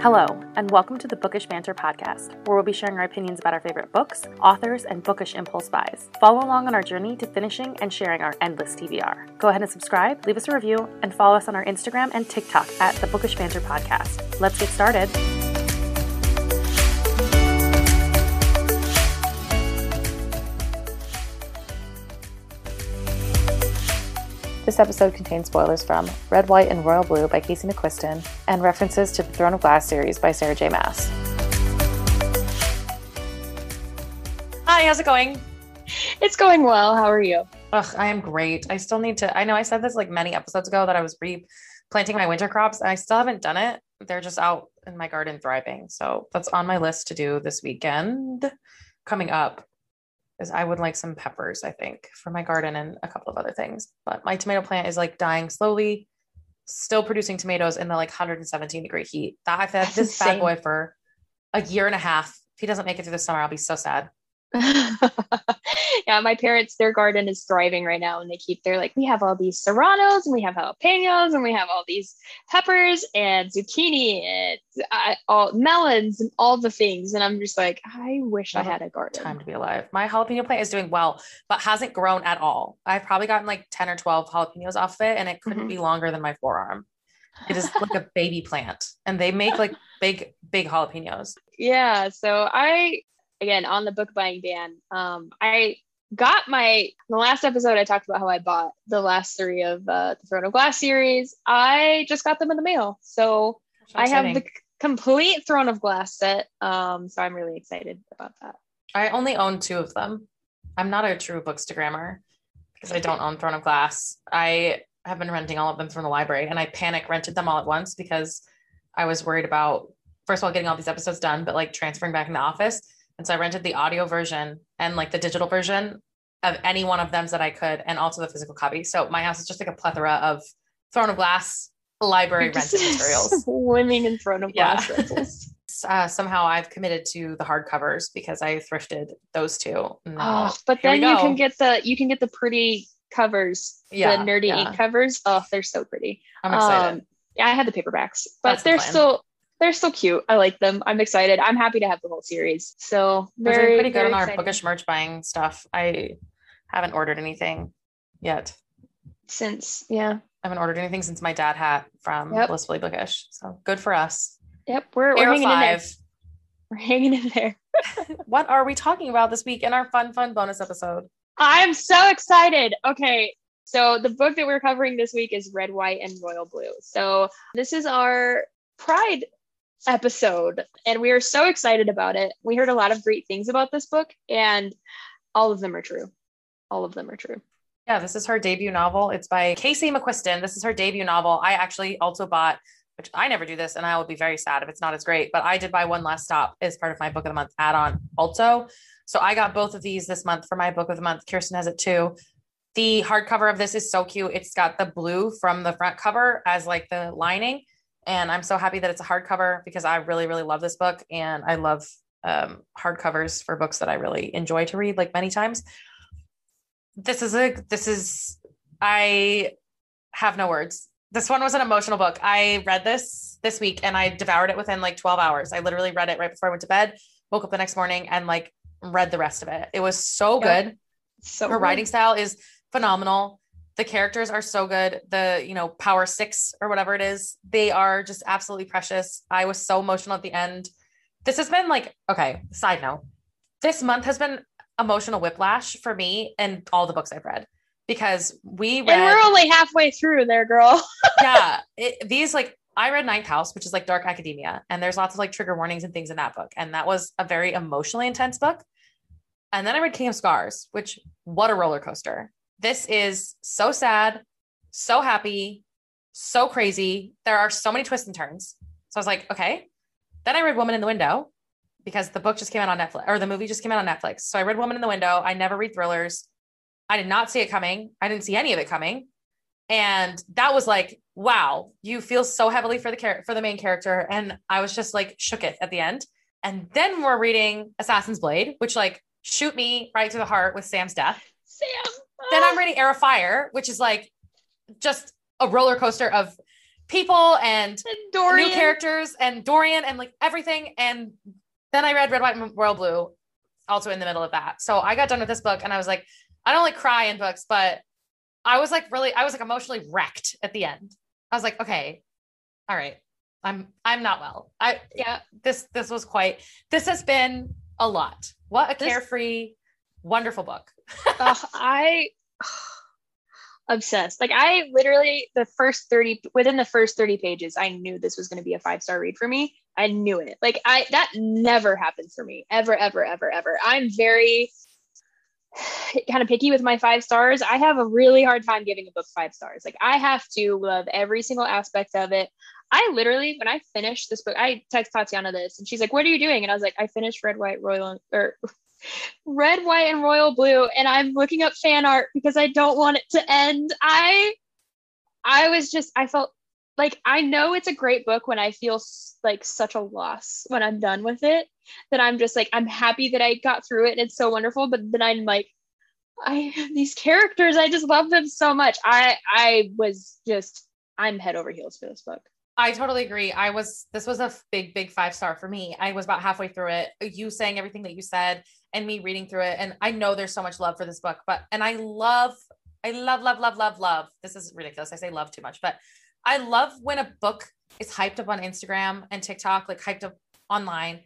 Hello, and welcome to the Bookish Banter podcast, where we'll be sharing our opinions about our favorite books, authors, and bookish impulse buys. Follow along on our journey to finishing and sharing our endless TBR. Go ahead and subscribe, leave us a review, and follow us on our Instagram and TikTok at the Bookish Banter podcast. Let's get started. This episode contains spoilers from Red, White, and Royal Blue by Casey McQuiston and references to the Throne of Glass series by Sarah J. Maas. Hi, how's it going? It's going well. How are you? Ugh, I am great. I still need to. I know I said this like many episodes ago that I was replanting my winter crops, and I still haven't done it. They're just out in my garden thriving. So that's on my list to do this weekend coming up is I would like some peppers, I think, for my garden and a couple of other things. But my tomato plant is like dying slowly, still producing tomatoes in the like 117 degree heat. That I've had this bad boy for a year and a half. If he doesn't make it through the summer, I'll be so sad. yeah, my parents, their garden is thriving right now, and they keep they're like, we have all these serranos, and we have jalapenos, and we have all these peppers and zucchini and uh, all melons and all the things. And I'm just like, I wish I had a garden. Time to be alive. My jalapeno plant is doing well, but hasn't grown at all. I've probably gotten like 10 or 12 jalapenos off of it, and it couldn't mm-hmm. be longer than my forearm. It is like a baby plant, and they make like big, big jalapenos. Yeah. So I again on the book buying ban. Um, I got my the last episode I talked about how I bought the last three of uh, the Throne of Glass series. I just got them in the mail, so I have the complete Throne of Glass set. Um, so I'm really excited about that. I only own two of them. I'm not a true bookstagrammer because I don't own Throne of Glass. I have been renting all of them from the library, and I panic rented them all at once because I was worried about first of all getting all these episodes done, but like transferring back in the office. And so I rented the audio version and like the digital version of any one of them that I could, and also the physical copy. So my house is just like a plethora of Throne of Glass library rented materials. Swimming in Throne of Glass rentals. Uh, somehow I've committed to the hardcovers because I thrifted those two. Oh, but then you can get the you can get the pretty covers, yeah, the nerdy yeah. ink covers. Oh, they're so pretty. I'm excited. Um, yeah, I had the paperbacks, but That's they're the still they're so cute. I like them. I'm excited. I'm happy to have the whole series. So very pretty good on our bookish merch buying stuff. I haven't ordered anything yet. Since yeah. I haven't ordered anything since my dad hat from yep. Blissfully Bookish. So good for us. Yep, we're, we're hanging five. in there. We're hanging in there. what are we talking about this week in our fun, fun bonus episode? I'm so excited. Okay, so the book that we're covering this week is Red, White, and Royal Blue. So this is our Pride episode and we are so excited about it. We heard a lot of great things about this book and all of them are true. All of them are true. Yeah, this is her debut novel. It's by Casey McQuiston. This is her debut novel. I actually also bought, which I never do this, and I will be very sad if it's not as great, but I did buy One Last Stop as part of my book of the month add on also. So I got both of these this month for my book of the month. Kearsten has it too. The hardcover of this is so cute. It's got the blue from the front cover as like the lining and I'm so happy that it's a hardcover because I really, really love this book. And I love um, hardcovers for books that I really enjoy to read like many times. This is a, this is, I have no words. This one was an emotional book. I read this this week and I devoured it within like 12 hours. I literally read it right before I went to bed, woke up the next morning and like read the rest of it. It was so yeah. good. So her good. writing style is phenomenal the characters are so good. The you know power six or whatever it is they are just absolutely precious. I was so emotional at the end. This has been like okay side note. This month has been emotional whiplash for me and all the books i've read because we read, and we're only halfway through there girl. Yeah it, these like i read ninth house which is like dark academia and there's lots of like trigger warnings and things in that book and that was a very emotionally intense book. And then i read king of scars which what a roller coaster this is so sad, so happy, so crazy. There are so many twists and turns. So I was like, okay. Then I read Woman in the Window because the book just came out on Netflix or the movie just came out on Netflix. So I read Woman in the Window. I never read thrillers. I did not see it coming. I didn't see any of it coming. And that was like, wow, you feel so heavily for the character for the main character. And I was just like shook it at the end. And then we're reading Assassin's Blade, which like shoot me right to the heart with Sam's death. Sam. Then I'm reading Heir of Fire, which is like just a roller coaster of people and, And Dorian. new characters and Dorian and like everything. And then I read Red, White, and Royal Blue, also in the middle of that. So I got done with this book and I was like, I don't like cry in books, but I was like really, I was like emotionally wrecked at the end. I was like, okay, all right, I'm I'm not well. I Yeah. this this was quite. This has been a lot. What a This- carefree, wonderful book. I obsessed. Like I literally the first 30 within the first 30 pages, I knew this was going to be a five-star read for me. I knew it. Like I that never happens for me. Ever, ever, ever, ever. I'm very kind of picky with my five stars. I have a really hard time giving a book five stars. Like I have to love every single aspect of it. I literally, when I finished this book, I text Tatyana this and she's like, What are you doing? And I was like, I finished Red, White, Royal, or Red, White, and Royal Blue, and I'm looking up fan art because I don't want it to end. I I was just I felt like I know it's a great book when I feel like such a loss when I'm done with it that I'm just like I'm happy that I got through it and it's so wonderful but then I'm like I these characters I just love them so much. I I was just I'm head over heels for this book. I totally agree. I was this was a big, big five star for me. I was about halfway through it. You saying everything that you said and me reading through it. And I know there's so much love for this book, but and I love, I love, love, love, love, love. This is ridiculous. I say love too much, but I love when a book is hyped up on Instagram and TikTok, like hyped up online,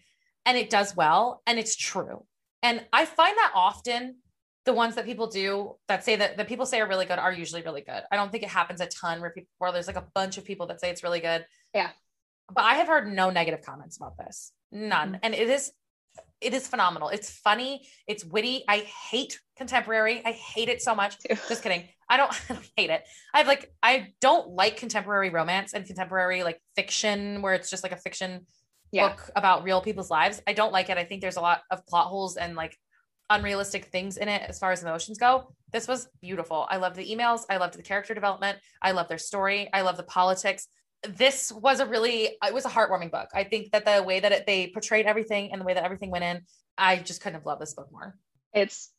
and it does well and it's true. And I find that often the ones that people do that say that the people say are really good are usually really good. I don't think it happens a ton where people where there's like a bunch of people that say it's really good. Yeah. But I have heard no negative comments about this. None. Mhm. And it is it is phenomenal. It's funny, it's witty. I hate contemporary. I hate it so much. Just kidding. I don't, I don't hate it. I have like I don't like contemporary romance and contemporary like fiction where it's just like a fiction Yeah. book about real people's lives. I don't like it. I think there's a lot of plot holes and like unrealistic things in it as far as emotions go. This was beautiful. I loved the emails. I loved the character development. I love their story. I love the politics. This was a really, it was a heartwarming book. I think that the way that it, they portrayed everything and the way that everything went in, I just couldn't have loved this book more. it's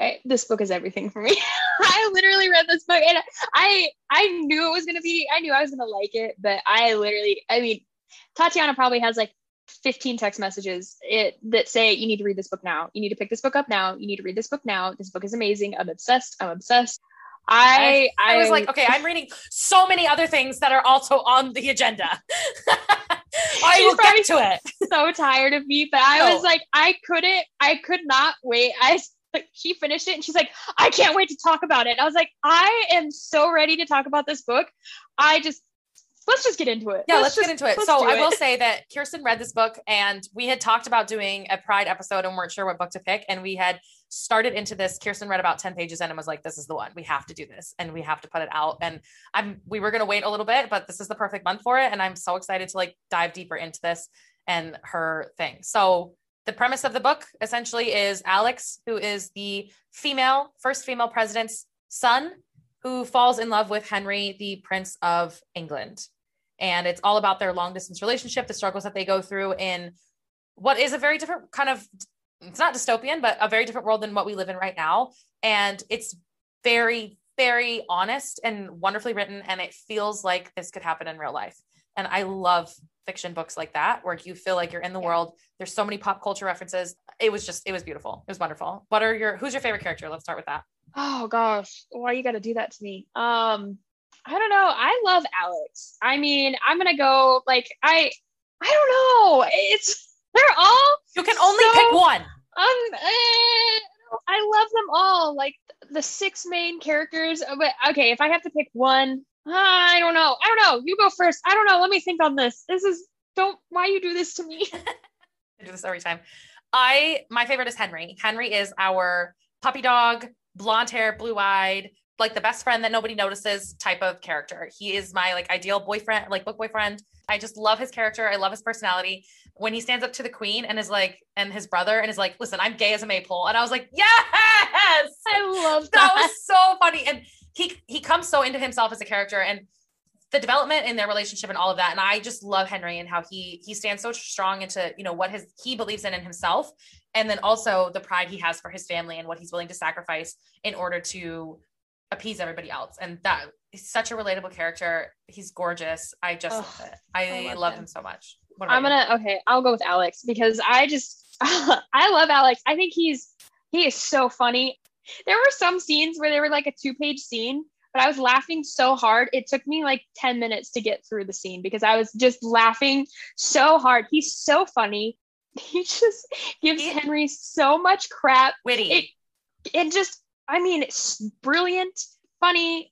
I, this book is everything for me. I literally read this book and I I knew it was gonna be I knew I was gonna like it, but I literally I mean Tatyana probably has like 15 text messages it, that say you need to read this book now. You need to pick this book up now. You need to read this book now. This book is amazing. I'm obsessed. I'm obsessed. I I was like, okay, I'm reading so many other things that are also on the agenda. I She's will get to it. so tired of me, but I No. was like, I couldn't, I could not wait. I like, she finished it and she's like, I can't wait to talk about it. I was like, I am so ready to talk about this book. I just let's just get into it. Yeah, let's, just- get into it. So I will say that Kearsten read this book and we had talked about doing a pride episode and weren't sure what book to pick. And we had started into this. Kearsten read about 10 pages in and was like, this is the one. We have to do this and we have to put it out. And I'm we were gonna wait a little bit, but this is the perfect month for it. And I'm so excited to like dive deeper into this and her thing. So the premise of the book essentially is Alex, who is the female, first female president's son, who falls in love with Henry, the Prince of England and it's all about their long distance relationship, the struggles that they go through in what is a very different kind of it's not dystopian, but a very different world than what we live in right now. And it's very, very honest and wonderfully written. And it feels like this could happen in real life. And I love fiction books like that, where you feel like you're in the Yeah. world. There's so many pop culture references. It was just, it was beautiful. It was wonderful. What are your, who's your favorite character? Let's start with that. Oh gosh, why you got to do that to me? Um, I don't know. I love Alex. I mean, I'm gonna go like I, I don't know. It's they're all You can only So- pick one. um. eh, I love them all. Like the six main characters. But okay, if I have to pick one, I don't know. I don't know. You go first. I don't know. Let me think on this. This is don't. Why you do this to me? I do this every time. I my favorite is Henry. Henry is our puppy dog, blonde hair, blue eyed, like the best friend that nobody notices type of character. He is my like ideal boyfriend, like book boyfriend. I just love his character. I love his personality. When he stands up to the queen and is like, and his brother and is like, listen, I'm gay as a maypole. And I was like, yes, I love that that. was so funny. And he he comes so into himself as a character and the development in their relationship and all of that. And I just love Henry and how he he stands so strong into, you know, what his he believes in in himself. And then also the pride he has for his family and what he's willing to sacrifice in order to appease everybody else. And that he's such a relatable character. He's gorgeous. I just it. I, I love love him. him so much. I'm gonna okay. I'll go with Alex because I just I love Alex. I think he's he is so funny. There were some scenes where they were like a two page scene, but I was laughing so hard it took me like ten minutes to get through the scene because I was just laughing so hard. He's so funny. He just gives He- Henry so much crap. witty. It, it just I mean, it's brilliant, funny.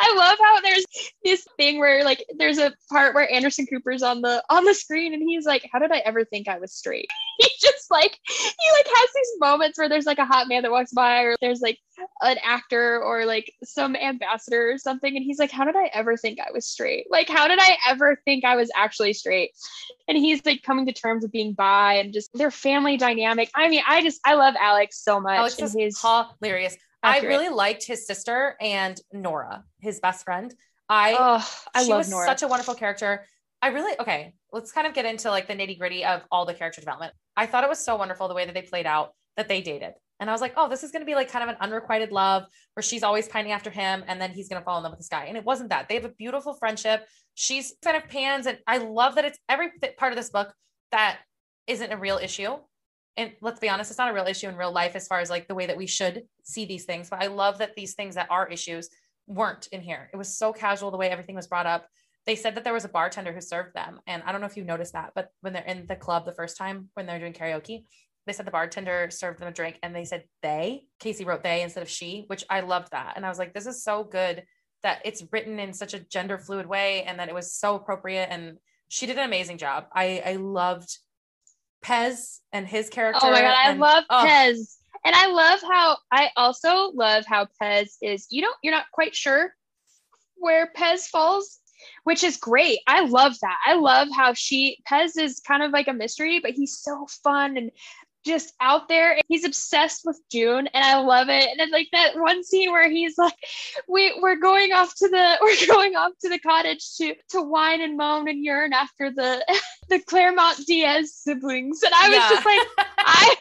I love how there's this thing where like there's a part where Anderson Cooper's on the on the screen and he's like, How did I ever think I was straight? he just like he like has these moments where there's like a hot man that walks by or there's like an actor or like some ambassador or something and he's like, How did I ever think I was straight? Like, how did I ever think I was actually straight? And he's like coming to terms with being bi and just their family dynamic. I mean, I just I love Alex so much. Alex and is his hilarious. I really liked his sister and Nora, his best friend. I oh, I she love was Nora. such a wonderful character. I really okay. Let's kind of get into like the nitty gritty of all the character development. I thought it was so wonderful the way that they played out that they dated, and I was like, oh, this is going to be like kind of an unrequited love where she's always pining after him, and then he's going to fall in love with this guy. And it wasn't that. They have a beautiful friendship. She's kind of pans, and I love that it's every part of this book that isn't a real issue. And let's be honest, it's not a real issue in real life as far as like the way that we should see these things. But I love that these things that are issues weren't in here. It was so casual the way everything was brought up. They said that there was a bartender who served them. And I don't know if you noticed that, but when they're in the club the first time when they're doing karaoke, they said the bartender served them a drink and they said they. Casey wrote they instead of she, which I loved that. And I was like, this is so good that it's written in such a gender fluid way and that it was so appropriate. And she did an amazing job. I, I loved Pez and his character. Oh my god, I love oh, Pez. And I love how I also love how Pez is, you know, you're not quite sure where Pez falls, which is great. I love that. I love how she Pez is kind of like a mystery, but he's so fun and just out there. He's obsessed with June and I love it. And it's like that one scene where he's like, we we're going off to the we're going off to the cottage to to whine and moan and yearn after the the Claremont Diaz siblings. And I was Yeah. just like, I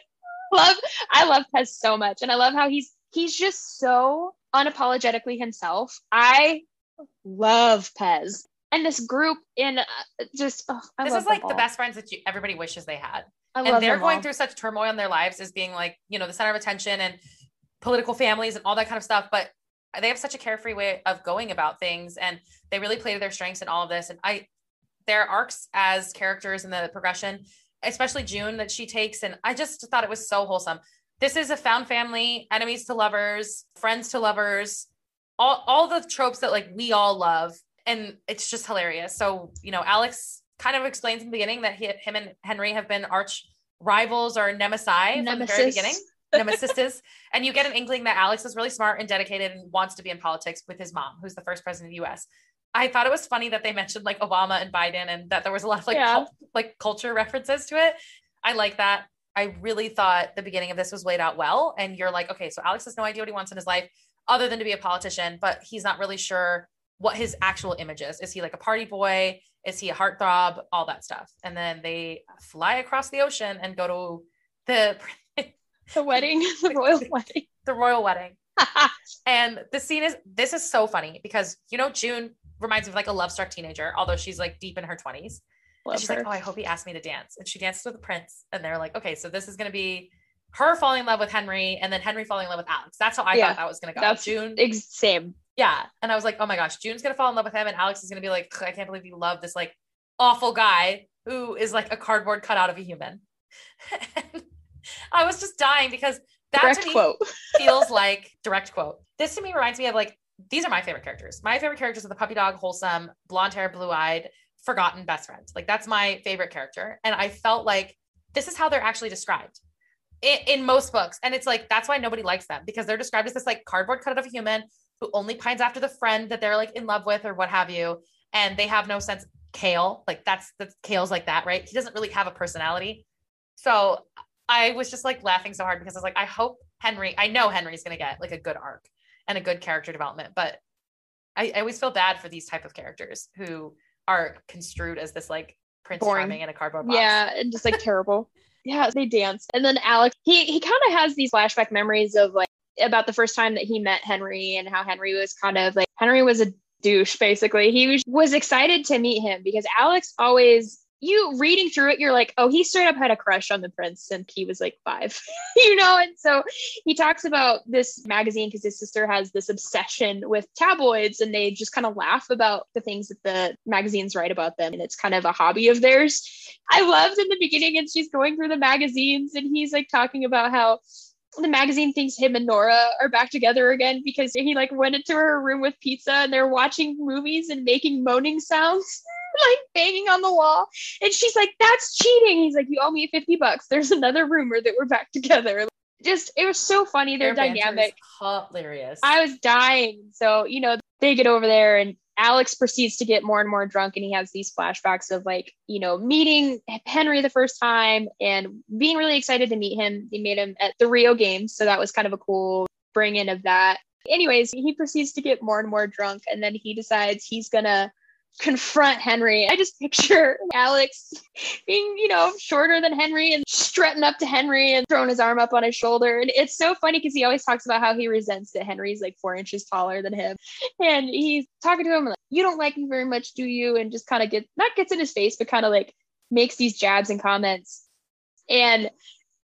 love I love Pez so much, and I love how he's he's just so unapologetically himself. I love Pez and this group in uh, just oh, this is like the best friends that you, everybody wishes they had. I and they're going all. through such turmoil in their lives as being like you know the center of attention and political families and all that kind of stuff but they have such a carefree way of going about things and they really play to their strengths in all of this and i their arcs as characters and the progression especially june that she takes and i just thought it was so wholesome this is a found family enemies to lovers friends to lovers all, all the tropes that like we all love and it's just hilarious. So you know alex kind of explains in the beginning that he, him and henry have been arch rivals or nemesis from the very beginning nemesis and you get an inkling that alex is really smart and dedicated and wants to be in politics with his mom who's the first president of the us i thought it was funny that they mentioned like obama and biden and that there was a lot of like Yeah. cult- like culture references to it. I like that. I really thought the beginning of this was laid out well and you're like okay so alex has no idea what he wants in his life other than to be a politician but he's not really sure what his actual image is is he like a party boy is he a heartthrob all that stuff and then they fly across the ocean and go to the the wedding, the royal wedding. the royal wedding and the scene is this is so funny because you know June reminds me of like a love struck teenager, although she's like deep in her 20s. She's her. like, Oh, I hope he asked me to dance. And she dances with the prince. And they're like, Okay, so this is gonna be her falling in love with Henry and then Henry falling in love with Alex. That's how I Yeah, thought that was gonna go. that's- June. Ex- same. Yeah. And I was like, Oh my gosh, June's gonna fall in love with him, and Alex is gonna be like, I can't believe you love this like awful guy who is like a cardboard cutout of a human. I was just dying because that Direct to me quote. feels like direct quote. This to me reminds me of like these are my favorite characters. My favorite characters are the puppy dog, wholesome, blonde hair, blue eyed, forgotten best friend. Like that's my favorite character. And I felt like this is how they're actually described in, in most books. And it's like that's why nobody likes them because they're described as this like cardboard cutout of a human who only pines after the friend that they're like in love with or what have you. And they have no sense. Chaol, like that's that's Chaol's like that, right? He doesn't really have a personality. So I was just like laughing so hard because I was like, I hope Henry, I know Henry's gonna get like a good arc and a good character development, but I, I always feel bad for these type of characters who are construed as this like Prince Boring. Charming in a cardboard box. Yeah, and just like terrible. Yeah, they dance. And then Alex, he he kind of has these flashback memories of like about the first time that he met Henry and how Henry was kind of like Henry was a douche basically. He was, was excited to meet him because Alex always you reading through it, you're like, oh, he straight up had a crush on the prince since he was like five, you know? And so he talks about this magazine because his sister has this obsession with tabloids and they just kind of laugh about the things that the magazines write about them. And it's kind of a hobby of theirs. I loved in the beginning, and she's going through the magazines and he's like talking about how the magazine thinks him and Nora are back together again because he like went into her room with pizza and they're watching movies and making moaning sounds. like banging on the wall. And she's like, that's cheating. He's like, you owe me 50 bucks. There's another rumor that we're back together. Just, it was so funny. Their, Their dynamic. Hilarious. I was dying. So, you know, they get over there and Alex proceeds to get more and more drunk and he has these flashbacks of like, you know, meeting Henry the first time and being really excited to meet him. They made him at the Rio Games. So that was kind of a cool bring in of that. Anyways, he proceeds to get more and more drunk and then he decides he's to confront Henry. I just picture Alex being, you know, shorter than Henry and strutting up to Henry and throwing his arm up on his shoulder. And it's so funny because he always talks about how he resents that Henry's like four inches taller than him. And he's talking to him like, you don't like me very much, do you? And just kind of get not gets in his face, but kind of like makes these jabs and comments. And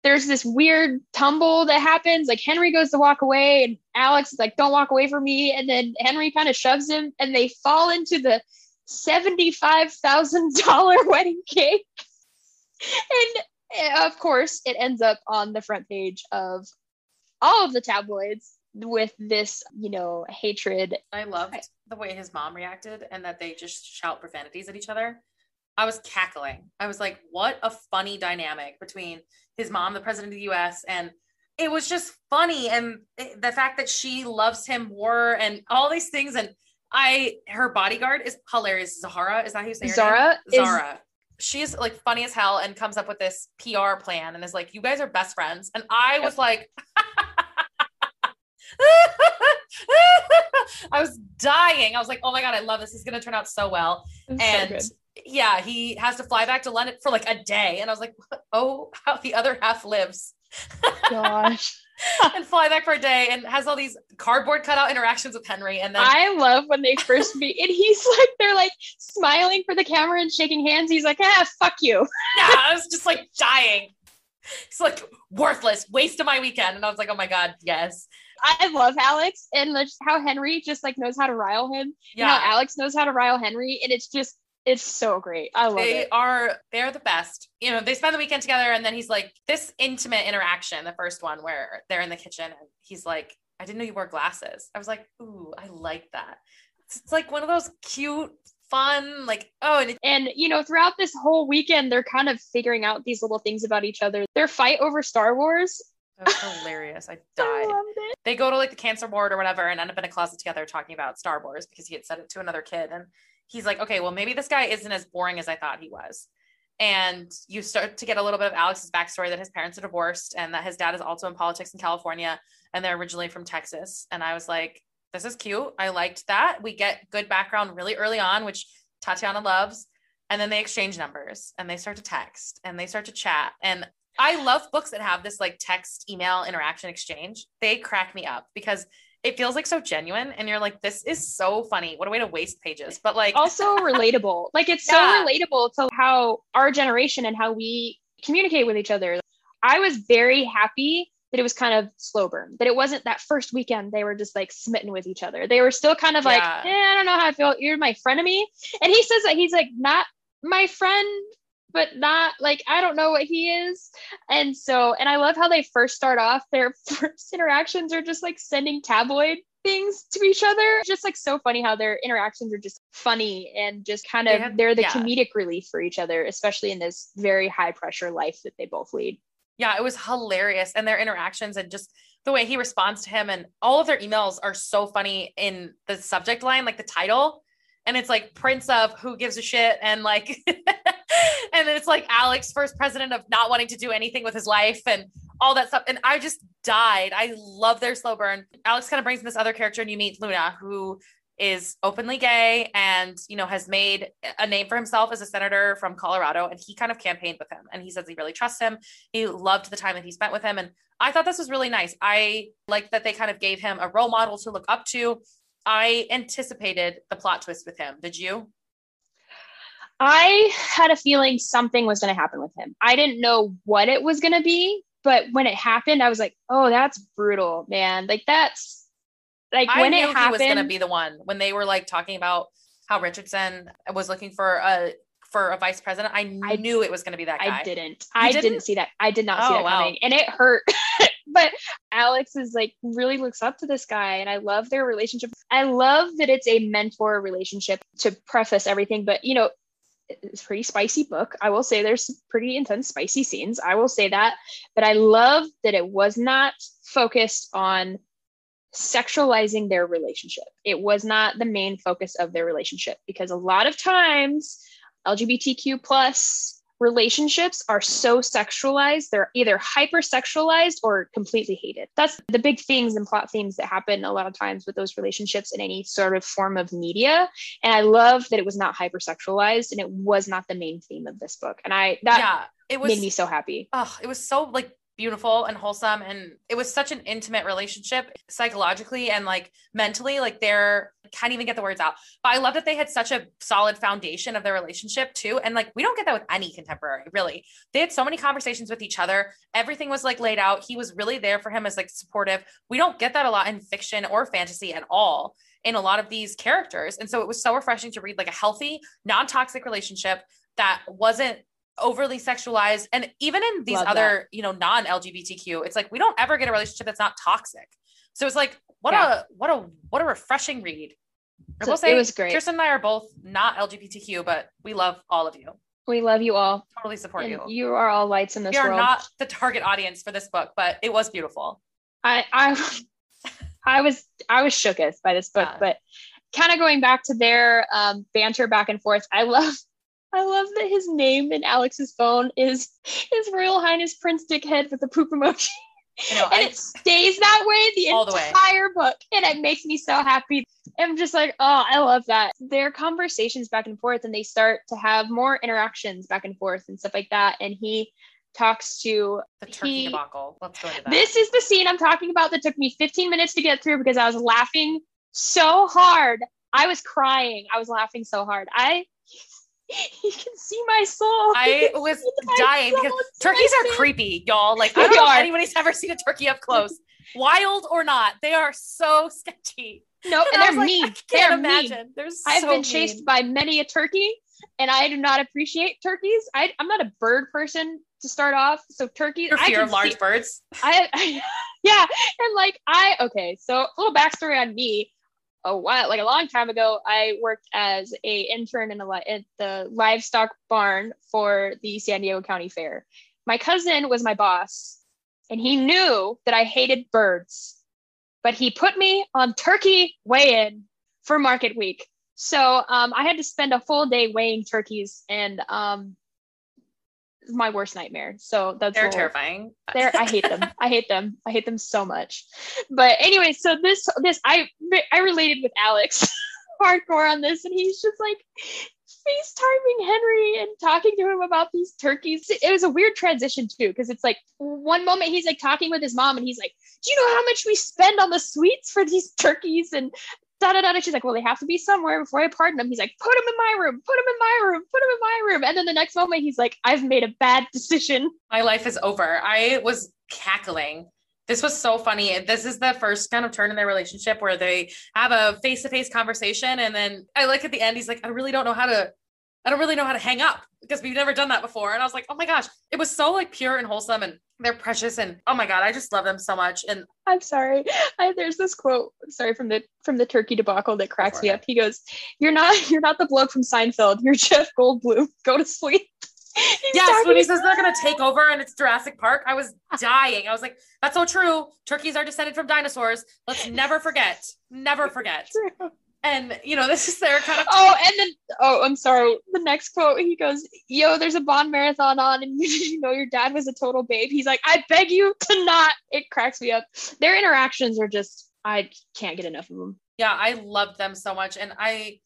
there's this weird tumble that happens. Like Henry goes to walk away, and Alex is like, "Don't walk away from me." And then Henry kind of shoves him, and they fall into the $75,000 wedding cake. and eh, of course, it ends up on the front page of all of the tabloids with this, you know, hatred. I loved the way his mom reacted and that they just shout profanities at each other. I was cackling. I was like, what a funny dynamic between his mom, the president of the US, and it was just funny. And the fact that she loves him more and all these things. And I her bodyguard is hilarious. Zahara, is that who you say? Zara. Zara. She's like funny as hell and comes up with this PR plan and is like, "You guys are best friends." And I was like, I was dying. I was like, "Oh my god, I love this. This is gonna turn out so well." and so yeah, he has to fly back to London for like a day, and I was like, "Oh, how the other half lives." Gosh. and fly back for a day and has all these cardboard cutout interactions with Henry. And then I love when they first meet and he's like, they're like smiling for the camera and shaking hands. He's like, ah, fuck you. Yeah, I was just like dying. It's like worthless, waste of my weekend. And I was like, oh my God, yes. I love Alex and how Henry just like knows how to rile him. Yeah. How Alex knows how to rile Henry. And it's just it's so great. I love they it. They are they're the best. You know, they spend the weekend together and then he's like this intimate interaction, the first one where they're in the kitchen and he's like, I didn't know you wore glasses. I was like, ooh, I like that. It's, like one of those cute fun like oh and, and you know throughout this whole weekend they're kind of figuring out these little things about each other their fight over star wars that was hilarious. I died. I they go to like the cancer ward or whatever and end up in a closet together talking about Star Wars because he had said it to another kid. And he's like, okay, well, maybe this guy isn't as boring as I thought he was. And you start to get a little bit of Alex's backstory that his parents are divorced and that his dad is also in politics in California and they're originally from Texas. And I was like, this is cute. I liked that. We get good background really early on, which Tatyana loves. And then they exchange numbers and they start to text and they start to chat. And I love books that have this like text email interaction exchange. They crack me up because it feels like so genuine and you're like this is so funny. What a way to waste pages. But like also relatable. Like it's yeah. so relatable to how our generation and how we communicate with each other. I was very happy that it was kind of slow burn that it wasn't that first weekend they were just like smitten with each other. They were still kind of yeah. like eh, i don't know how i feel. You're my frenemy. And he says that he's like not my friend but not like I don't know what he is. And so, and I love how they first start off. Their first interactions are just like sending tabloid things to each other. Just like so funny how their interactions are just funny and just kind of they have, they're the yeah. comedic relief for each other, especially in this very high pressure life that they both lead. Yeah, it was hilarious. And their interactions and just the way he responds to him and all of their emails are so funny in the subject line, like the title. And it's like Prince of who gives a shit and like and then it's like Alex, first president of not wanting to do anything with his life and all that stuff. And I just died. I love their slow burn. Alex kind of brings in this other character, and you meet Luna, who is openly gay and you know has made a name for himself as a senator from Colorado. And he kind of campaigned with him and he says he really trusts him. He loved the time that he spent with him. And I thought this was really nice. I like that they kind of gave him a role model to look up to. I anticipated the plot twist with him. Did you I had a feeling something was going to happen with him. I didn't know what it was going to be, but when it happened, I was like, "Oh, that's brutal, man! Like that's like I when knew it happened." he was going to be the one when they were like talking about how Richardson was looking for a for a vice president. I, I- knew it was going to be that guy. I didn't. I didn't? didn't? see that. I did not see Oh, that wow. coming, and it hurt. but Alex is like really looks up to this guy, and I love their relationship. I love that it's a mentor relationship. To preface everything, but you know, it's a pretty spicy book. I will say there's pretty intense, spicy scenes. I will say that, but I love that it was not focused on sexualizing their relationship. It was not the main focus of their relationship because a lot of times LGBTQ plus relationships are so sexualized they're either hypersexualized or completely hated. That's the big things and plot themes that happen a lot of times with those relationships in any sort of form of media. And i love that it was not hypersexualized and it was not the main theme of this book. And i that yeah, it was made me so happy. Oh, it was so like beautiful and wholesome and it was such an intimate relationship psychologically and like mentally like they're can't even get the words out but i love that they had such a solid foundation of their relationship too and like we don't get that with any contemporary really. They had so many conversations with each other. Everything was like laid out. He was really there for him as like supportive. We don't get that a lot in fiction or fantasy at all in a lot of these characters and so it was so refreshing to read like a healthy non-toxic relationship that wasn't overly sexualized and even in these Love other you know non-lgbtq it's like we don't ever get a relationship that's not toxic so it's like what Yeah. a what a what a refreshing read i So will say it was great. kearsten and i are both not lgbtq but we love all of you we love you all totally support and you you are all lights in this we are world not the target audience for this book but it was beautiful I I I was I was shooketh by this book, Yeah. but kind of going back to their um, banter back and forth. I love I love that his name in Alex's phone is His Royal Highness Prince Dickhead with the poop emoji, you know and I, it stays that way the All the way. entire book, and it makes me so happy. I'm just like, oh, I love that. Their conversations back and forth, and they start to have more interactions back and forth and stuff like that. And he talks to the turkey he- debacle let's go into that this is the scene I'm talking about that took me 15 minutes to get through because I was laughing so hard. I was crying. I was laughing so hard. I you can see my soul. I was dying because turkeys are face. creepy, y'all. Like I They don't know if anybody's ever seen a turkey up close, wild or not. They are so sketchy. No, and And they're like, mean. I can't mean. imagine. They're I've so been chased by many a turkey, and I do not appreciate turkeys. I, I'm not a bird person to start off, so turkeys. for I fear of large see- birds. I, I yeah, and like I okay, so a little backstory on me. A while, like a long time ago, I worked as a intern in li- at the livestock barn for the San Diego County Fair. My cousin was my boss, and he knew that I hated birds, but he put me on turkey weigh-in for market week. So um, I had to spend a full day weighing turkeys, and um, my worst nightmare. So that's They're terrifying. they're I hate them. I hate them. I hate them so much. But anyway, so this this I I related with Alex hardcore on this, and he's just like FaceTiming Henry and talking to him about these turkeys. It was a weird transition too, because it's like one moment he's like talking with his mom, and he's like, "Do you know how much we spend on the sweets for these turkeys?" and Da, da, da. She's like, well, they have to be somewhere before I pardon them. He's like, put them in my room, put them in my room, put them in my room. And then the next moment, he's like, I've made a bad decision. My life is over. I was cackling. This was so funny. This is the first kind of turn in their relationship where they have a face to face conversation. And then I like at the end, he's like, I really don't know how to, I don't really know how to hang up because we've never done that before. And I was like, oh my gosh, it was so like pure and wholesome and they're precious. And oh my God, I just love them so much. And I'm sorry. I, there's this quote. Sorry from the from the turkey debacle that cracks me up. He goes, "You're not you're not the bloke from Seinfeld. You're Jeff Goldblum. Go to sleep." He's yes, when he says they're going to take over and it's Jurassic Park, I was dying. I was like, that's so true. Turkeys are descended from dinosaurs. Let's never forget. Never forget. True. And, you know, this is their kind of Oh, and then oh, I'm sorry. The next quote, he goes, "Yo, there's a Bond marathon on, and you, know your dad was a total babe." He's like, "I beg you to not." It cracks me up. Their interactions are just, I can't get enough of them. Yeah, I love them so much. And I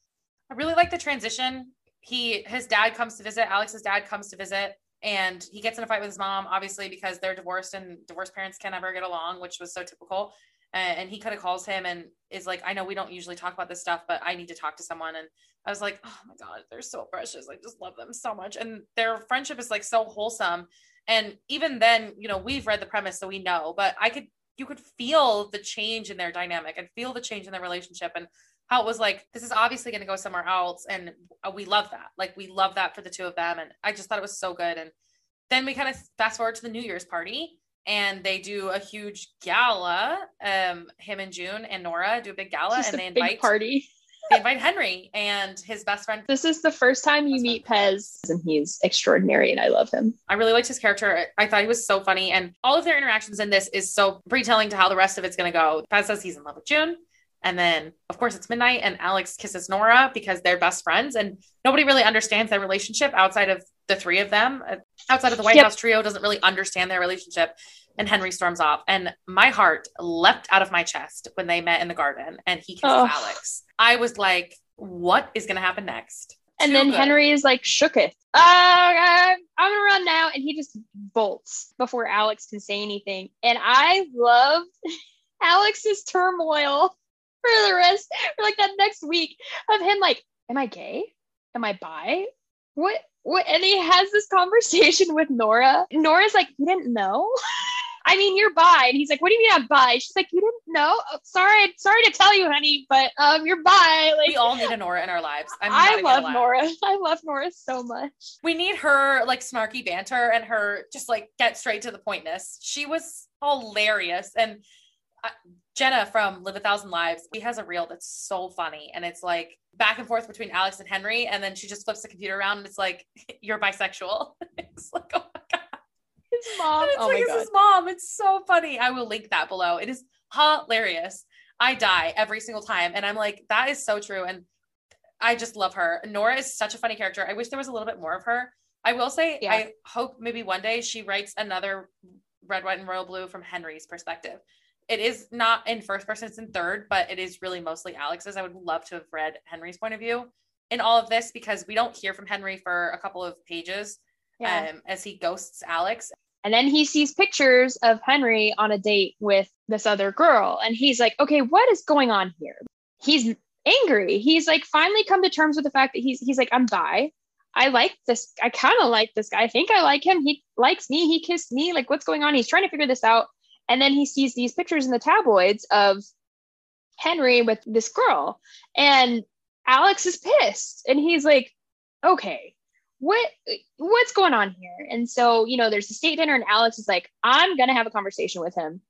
I really like the transition. He his dad comes to visit, Alex's dad comes to visit, and he gets in a fight with his mom, obviously, because they're divorced and divorced parents can never get along, which was so typical. And he kind of calls him and is like, I know we don't usually talk about this stuff, but I need to talk to someone. And I was like, oh my God, they're so precious. I just love them so much. And their friendship is like so wholesome. And even then, you know, we've read the premise, so we know, but I could, you could feel the change in their dynamic and feel the change in their relationship. And how it was like, this is obviously going to go somewhere else. And we love that. Like, we love that for the two of them. And I just thought it was so good. And then we kind of fast forward to the New Year's party and they do a huge gala. Um, him and June and Nora do a big gala and a they big invite party. they invite Henry and his best friend. This is the first time you meet friend. Pez, and he's extraordinary, and I love him. I really liked his character. I thought he was so funny. And all of their interactions in this is so pre-telling to how the rest of it's gonna go. Pez says he's in love with June. And then of course it's midnight and Alex kisses Nora because they're best friends and nobody really understands their relationship outside of the three of them. Outside of the White Yep. House trio doesn't really understand their relationship. And Henry storms off. And my heart leapt out of my chest when they met in the garden and he kisses Oh. Alex. I was like, what is gonna happen next? And Too then good. Henry is like shooketh. Uh, I'm gonna run now, and he just bolts before Alex can say anything. And I loved Alex's turmoil for the rest, for like that next week of him like, am I gay? Am I bi? What? What? And he has this conversation with Nora. Nora's like, you didn't know. I mean, you're bi. And he's like, what do you mean I'm bi? She's like, you didn't know? Oh, sorry, sorry to tell you, honey, but um, you're bi. Like, we all need a Nora in our lives. I'm I love. Nora. I love Nora so much. we need her like snarky banter and her just like get straight to the pointness. She was hilarious. And uh, Jenna from Live a Thousand Lives, he has a reel that's so funny. And it's like back and forth between Alex and Henry. And then she just flips the computer around and it's like, you're bisexual. it's like, oh my God. His mom. And it's Oh like, it's his mom. It's so funny. I will link that below. It is hilarious. I die every single time. And I'm like, that is so true. And I just love her. Nora is such a funny character. I wish there was a little bit more of her. I will say, Yeah. I hope maybe one day she writes another red, white, and royal blue from Henry's perspective. It is not in first person, it's in third, but it is really mostly Alex's. I would love to have read Henry's point of view in all of this because we don't hear from Henry for a couple of pages Yeah. um, as he ghosts Alex. and then he sees pictures of Henry on a date with this other girl. And he's like, okay, what is going on here? He's angry. He's like finally come to terms with the fact that he's he's like, I'm bi. I like this. I kind of like this guy. I think I like him. He likes me. He kissed me. Like, what's going on? He's trying to figure this out. And then he sees these pictures in the tabloids of Henry with this girl. And Alex is pissed. And he's like, okay, what what's going on here? And so, you know, there's a state dinner, and Alex is like, I'm gonna have a conversation with him.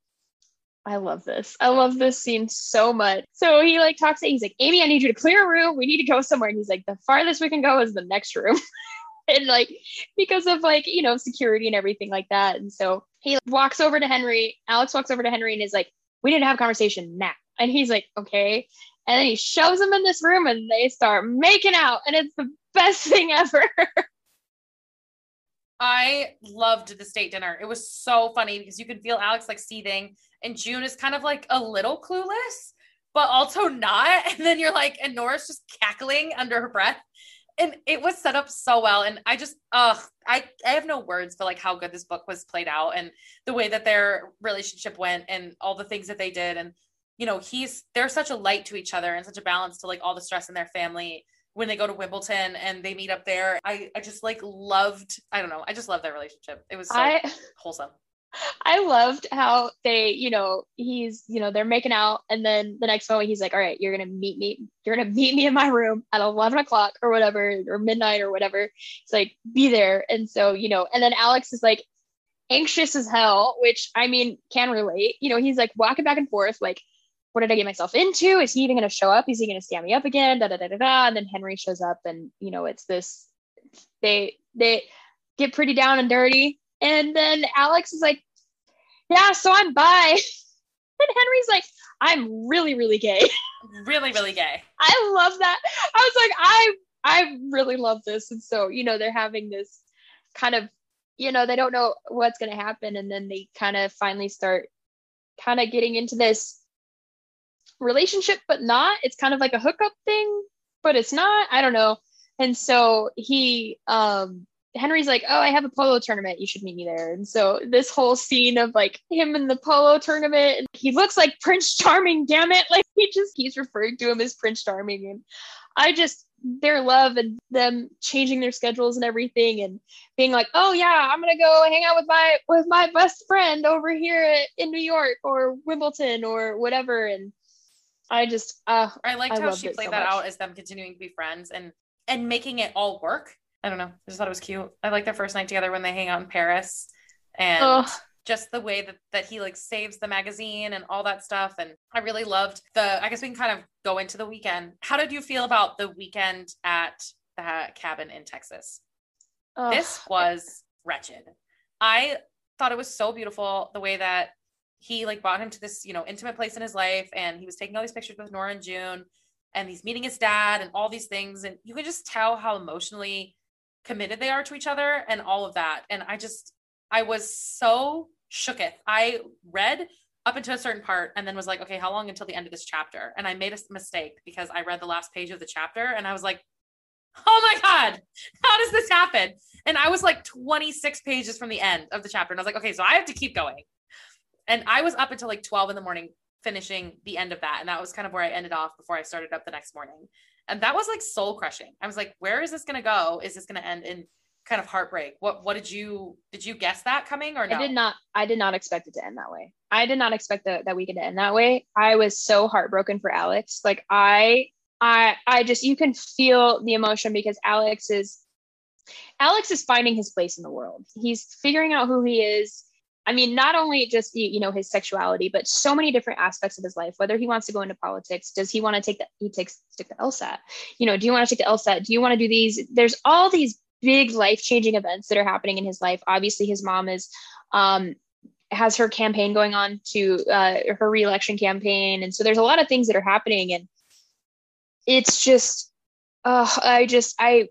I love this. I love this scene so much. So he like talks to he's like, Amy, I need you to clear a room. We need to go somewhere. And he's like, the farthest we can go is the next room. and like because of like, you know, security and everything like that. And so he walks over to Henry. Alex walks over to Henry and is like, we need to have a conversation now. And he's like, okay. And then he shoves him in this room and they start making out. And it's the best thing ever. I loved the state dinner. It was so funny because you could feel Alex like seething, and June is kind of like a little clueless, but also not. And then you're like, and Nora's just cackling under her breath. And it was set up so well. And I just, ugh, I, I have no words for like how good this book was played out and the way that their relationship went and all the things that they did. And, you know, he's, they're such a light to each other and such a balance to like all the stress in their family when they go to Wimbledon and they meet up there. I, I just like loved, I don't know, I just love their relationship. It was so I wholesome. I loved how they, you know, he's, you know, they're making out, and then the next moment he's like, "All right, you're gonna meet me. You're gonna meet me in my room at eleven o'clock or whatever, or midnight or whatever." It's like, be there. And so, you know, and then Alex is like anxious as hell, which I mean can relate. You know, he's like walking back and forth, like, what did I get myself into? Is he even gonna show up? Is he gonna stand me up again? Da da da da da. And then Henry shows up, and you know, it's this. They they get pretty down and dirty. And then Alex is like, Yeah, so I'm bi. And Henry's like, I'm really, really gay. Really, really gay. I love that. I was like, I I really love this. And so, you know, they're having this kind of, you know, they don't know what's gonna happen. And then they kind of finally start kind of getting into this relationship, but not. It's kind of like a hookup thing, but it's not. I don't know. And so he, um, Henry's like, oh, I have a polo tournament. You should meet me there. And so this whole scene of like him in the polo tournament, and he looks like Prince Charming. Damn it! Like he just keeps referring to him as Prince Charming, and I just their love and them changing their schedules and everything and being like oh yeah i'm gonna go hang out with my with my best friend over here in new york or wimbledon or whatever and i just uh i liked I how she played so that much. out as them continuing to be friends and and making it all work i don't know. I just thought it was cute. I like their first night together when they hang out in paris and just the way that that he like saves the magazine and all that stuff. And i really loved the i guess we can kind of go into the weekend. How did you feel about the weekend at the cabin in texas? This was wretched. I thought it was so beautiful the way that he like brought him to this you know intimate place in his life and he was taking all these pictures with nora and june and he's meeting his dad and all these things. And you can just tell how emotionally committed they are to each other and all of that and i just I was so shooketh. I read up into a certain part and then was like, okay, how long until the end of this chapter? And I made a mistake because I read the last page of the chapter and I was like, oh my God, how does this happen? And I was like 26 pages from the end of the chapter. And I was like, okay, so I have to keep going. And I was up until like 12 in the morning finishing the end of that. And that was kind of where I ended off before I started up the next morning. And that was like soul crushing. I was like, where is this going to go? Is this going to end in kind of heartbreak. What what did you did you guess that coming or no? I did not I did not expect it to end that way. I did not expect that that weekend to end that way. I was so heartbroken for Alex. Like I I I just you can feel the emotion because Alex is Alex is finding his place in the world. He's figuring out who he is. I mean, not only just you know his sexuality, but so many different aspects of his life. Whether he wants to go into politics, does he want to take the, He takes stick the LSAT. You know, do you want to take the LSAT? Do you want to do these? There's all these big life changing events that are happening in his life. Obviously, his mom is um, has her campaign going on to uh, her reelection campaign, and so there's a lot of things that are happening, and it's just, uh, I just I,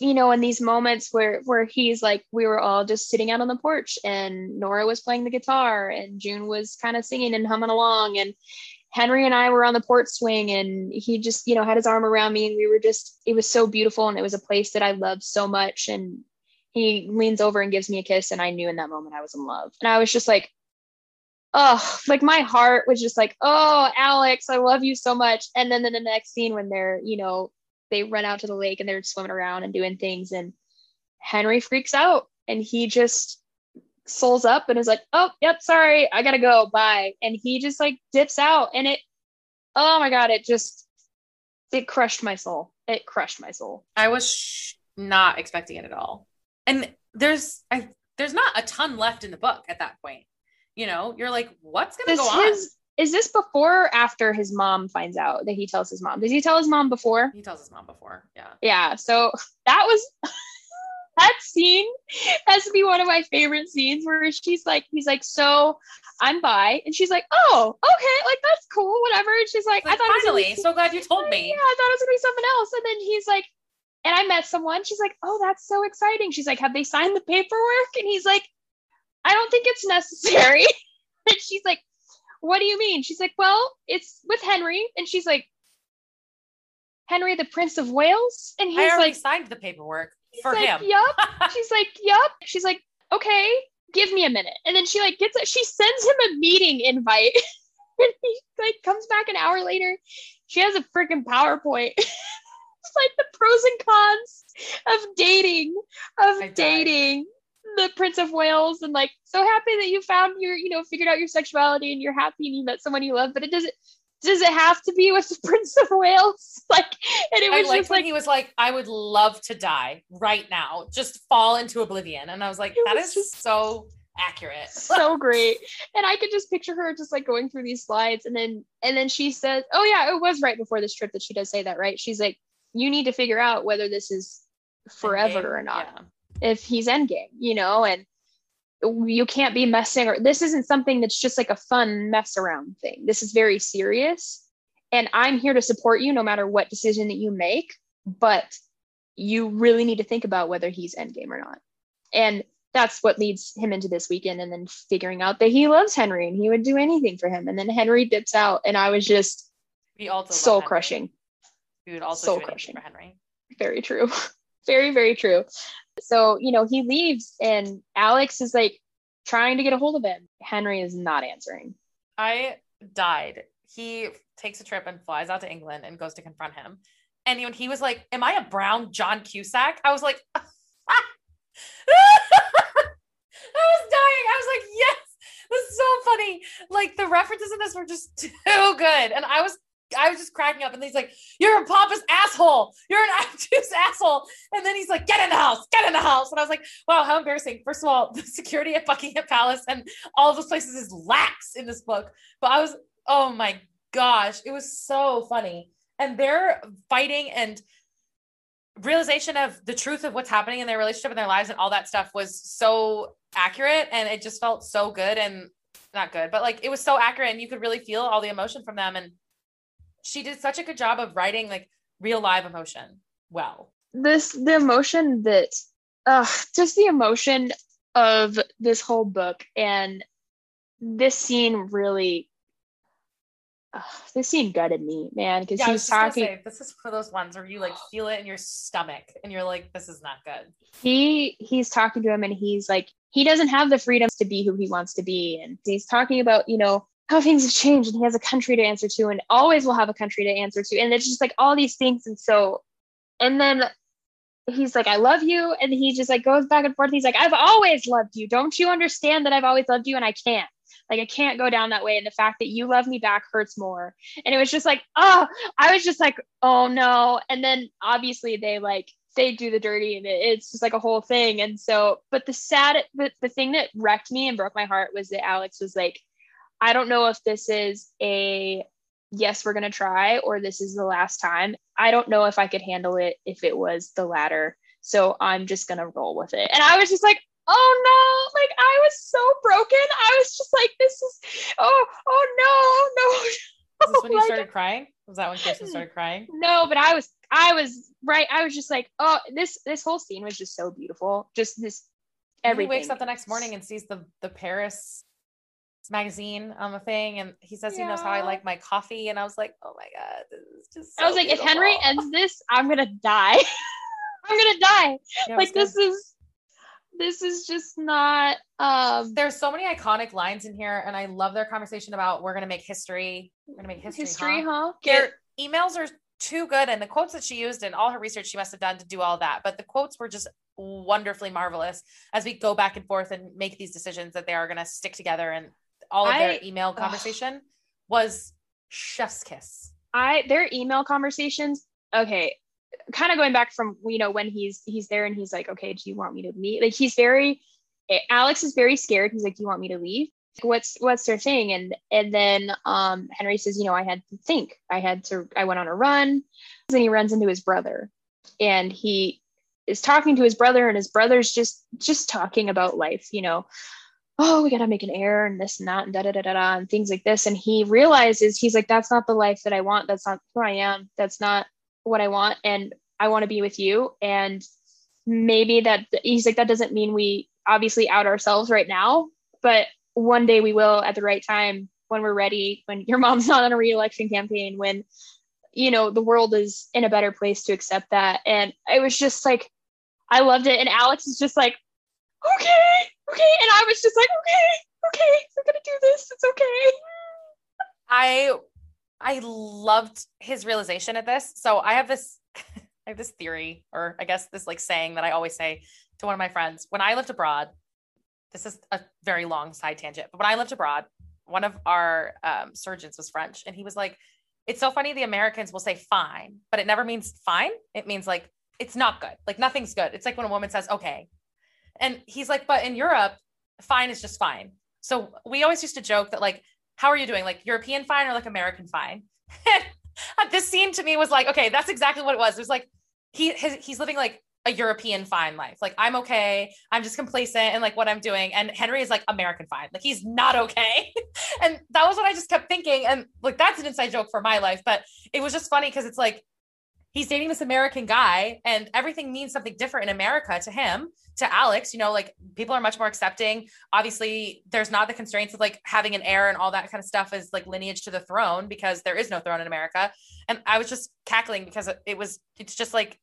you know, in these moments where where he's like, we were all just sitting out on the porch, and Nora was playing the guitar, and June was kind of singing and humming along, and Henry and I were on the port swing and he just, you know, had his arm around me and we were just, it was so beautiful and it was a place that I loved so much. And he leans over and gives me a kiss. And I knew in that moment I was in love. And I was just like, oh, like my heart was just like, oh, Alex, I love you so much. And then in the next scene when they're, you know, they run out to the lake and they're swimming around and doing things and Henry freaks out and he just souls up and is like, oh, yep, sorry, I gotta go, bye. And he just like dips out and it, oh my God, it just, it crushed my soul. It crushed my soul. I was sh- not expecting it at all. And there's, I, there's not a ton left in the book at that point. You know, you're like, what's gonna Does go his, on? Is this before or after his mom finds out that he tells his mom? Does he tell his mom before? He tells his mom before. Yeah. Yeah. So that was that scene has to be one of my favorite scenes where she's like, he's like, so I'm bi, and she's like, oh, okay, like that's cool, whatever. And she's like, like I thought finally, so glad you told me. Yeah, I thought it was gonna be something else. And then he's like, and I met someone. She's like, oh, that's so exciting. She's like, have they signed the paperwork? And he's like, I don't think it's necessary. and she's like, what do you mean? She's like, well, it's with Henry. And she's like, Henry, the Prince of Wales? And he's like, signed the paperwork for like, him. Yup. She's like, yup. She's like, okay, give me a minute. And then she like gets it. She sends him a meeting invite. and he like comes back an hour later. She has a freaking PowerPoint. it's like the pros and cons of dating, of dating the Prince of Wales and like so happy that you found your, you know, figured out your sexuality and you're happy and you met someone you love, but it doesn't does it have to be with the Prince of Wales? Like, and it was just like he was like, I would love to die right now, just fall into oblivion. And I was like, that is just so accurate. so great. And I could just picture her just like going through these slides and then and then she says, Oh yeah, it was right before this trip that she does say that, right? She's like, You need to figure out whether this is forever Endgame, or not. Yeah. If he's endgame, you know, and you can't be messing or this isn't something that's just like a fun mess around thing. This is very serious. And I'm here to support you no matter what decision that you make, but you really need to think about whether he's endgame or not. And that's what leads him into this weekend and then figuring out that he loves Henry and he would do anything for him. And then Henry dips out and I was just soul crushing. We would also soul do crushing for Henry. Very true. very, very true. So, you know, he leaves and Alex is like trying to get a hold of him. Henry is not answering. I died. He takes a trip and flies out to England and goes to confront him. And when he was like, Am I a brown John Cusack? I was like, I was dying. I was like, Yes, this is so funny. Like the references in this were just too good. And I was I was just cracking up, and he's like, "You're a pompous asshole. You're an obtuse asshole." And then he's like, "Get in the house. Get in the house." And I was like, "Wow, how embarrassing!" First of all, the security at Buckingham Palace and all those places is lax in this book. But I was, oh my gosh, it was so funny, and they're fighting and realization of the truth of what's happening in their relationship and their lives and all that stuff was so accurate and it just felt so good and not good but like it was so accurate and you could really feel all the emotion from them and she did such a good job of writing like real live emotion well. This the emotion that uh just the emotion of this whole book and this scene really uh, this scene gutted me, man, because yeah, he's talking. Say, this is one of those ones where you like feel it in your stomach, and you're like, "This is not good." He he's talking to him, and he's like, he doesn't have the freedom to be who he wants to be, and he's talking about, you know, how things have changed and he has a country to answer to and always will have a country to answer to and it's just like all these things and so and then he's like i love you and he just like goes back and forth. He's like i've always loved you. Don't you understand that i've always loved you and i can't? Like i can't go down that way and the fact that you love me back hurts more. And it was just like oh i was just like oh no. And then obviously they like they do the dirty and it's just like a whole thing and so but the sad but the thing that wrecked me and broke my heart was that alex was like I don't know if this is a yes, we're going to try or this is the last time. I don't know if I could handle it if it was the latter. So I'm just going to roll with it. And I was just like, oh no, like I was so broken. I was just like, this is, oh, oh no, no. Is this when you started crying? Was that when Kearsten started crying? No, but I was, I was right. I was just like, oh, this, this whole scene was just so beautiful. Just this, everything. He wakes up the next morning and sees the, the Paris magazine on the thing and he says yeah. he knows how I like my coffee and I was like, oh my god, this is just so I was like, beautiful. if Henry ends this, I'm gonna die. I'm gonna die. Yeah, like this is this is just not um there's so many iconic lines in here and I love their conversation about we're gonna make history. We're gonna make history. History, huh? huh? Their emails are too good and the quotes that she used and all her research she must have done to do all that. But the quotes were just wonderfully marvelous as we go back and forth and make these decisions that they are going to stick together and all of I, their email conversation ugh. was chef's kiss. I their email conversations. Okay, kind of going back from you know when he's he's there and he's like, okay, do you want me to leave? Like he's very. Alex is very scared. He's like, do you want me to leave? What's what's their thing? And and then um Henry says, you know, I had to think. I had to. I went on a run. Then he runs into his brother, and he is talking to his brother, and his brother's just just talking about life. You know, oh, we got to make an error and this and that and da da da da da and things like this. And he realizes he's like, that's not the life that I want. That's not who I am. That's not what I want. And I want to be with you. And maybe that he's like, that doesn't mean we obviously out ourselves right now, but one day we will at the right time when we're ready, when your mom's not on a reelection campaign, when you know the world is in a better place to accept that. And it was just like, I loved it. And Alex is just like, okay, okay. And I was just like, okay, okay, we're gonna do this. It's okay. I I loved his realization at this. So I have this I have this theory, or I guess this like saying that I always say to one of my friends when I lived abroad. This is a very long side tangent, but when I lived abroad, one of our um, surgeons was French, and he was like, "It's so funny. The Americans will say fine, but it never means fine. It means like it's not good. Like nothing's good. It's like when a woman says okay, and he's like, but in Europe, fine is just fine. So we always used to joke that like, how are you doing? Like European fine or like American fine? this scene to me was like, okay, that's exactly what it was. It was like he his, he's living like a European fine life. Like I'm okay. I'm just complacent and like what I'm doing. And Henry is like American fine. Like he's not okay. and that was what I just kept thinking. And like that's an inside joke for my life. But it was just funny because it's like he's dating this American guy and everything means something different in America to him, to Alex, you know, like people are much more accepting. Obviously, there's not the constraints of like having an heir and all that kind of stuff is like lineage to the throne because there is no throne in America. And I was just cackling because it was, it's just like,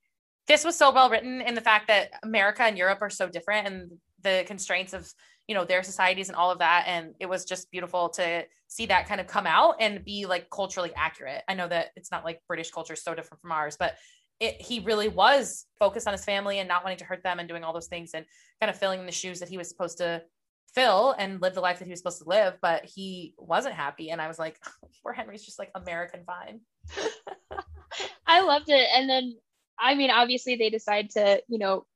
this was so well written in the fact that America and Europe are so different and the constraints of, you know, their societies and all of that. And it was just beautiful to see that kind of come out and be like culturally accurate. I know that it's not like British culture is so different from ours, but it, he really was focused on his family and not wanting to hurt them and doing all those things and kind of filling the shoes that he was supposed to fill and live the life that he was supposed to live, but he wasn't happy. And I was like, poor Henry's just like American fine. I loved it. And then, I mean, obviously they decide to, you know,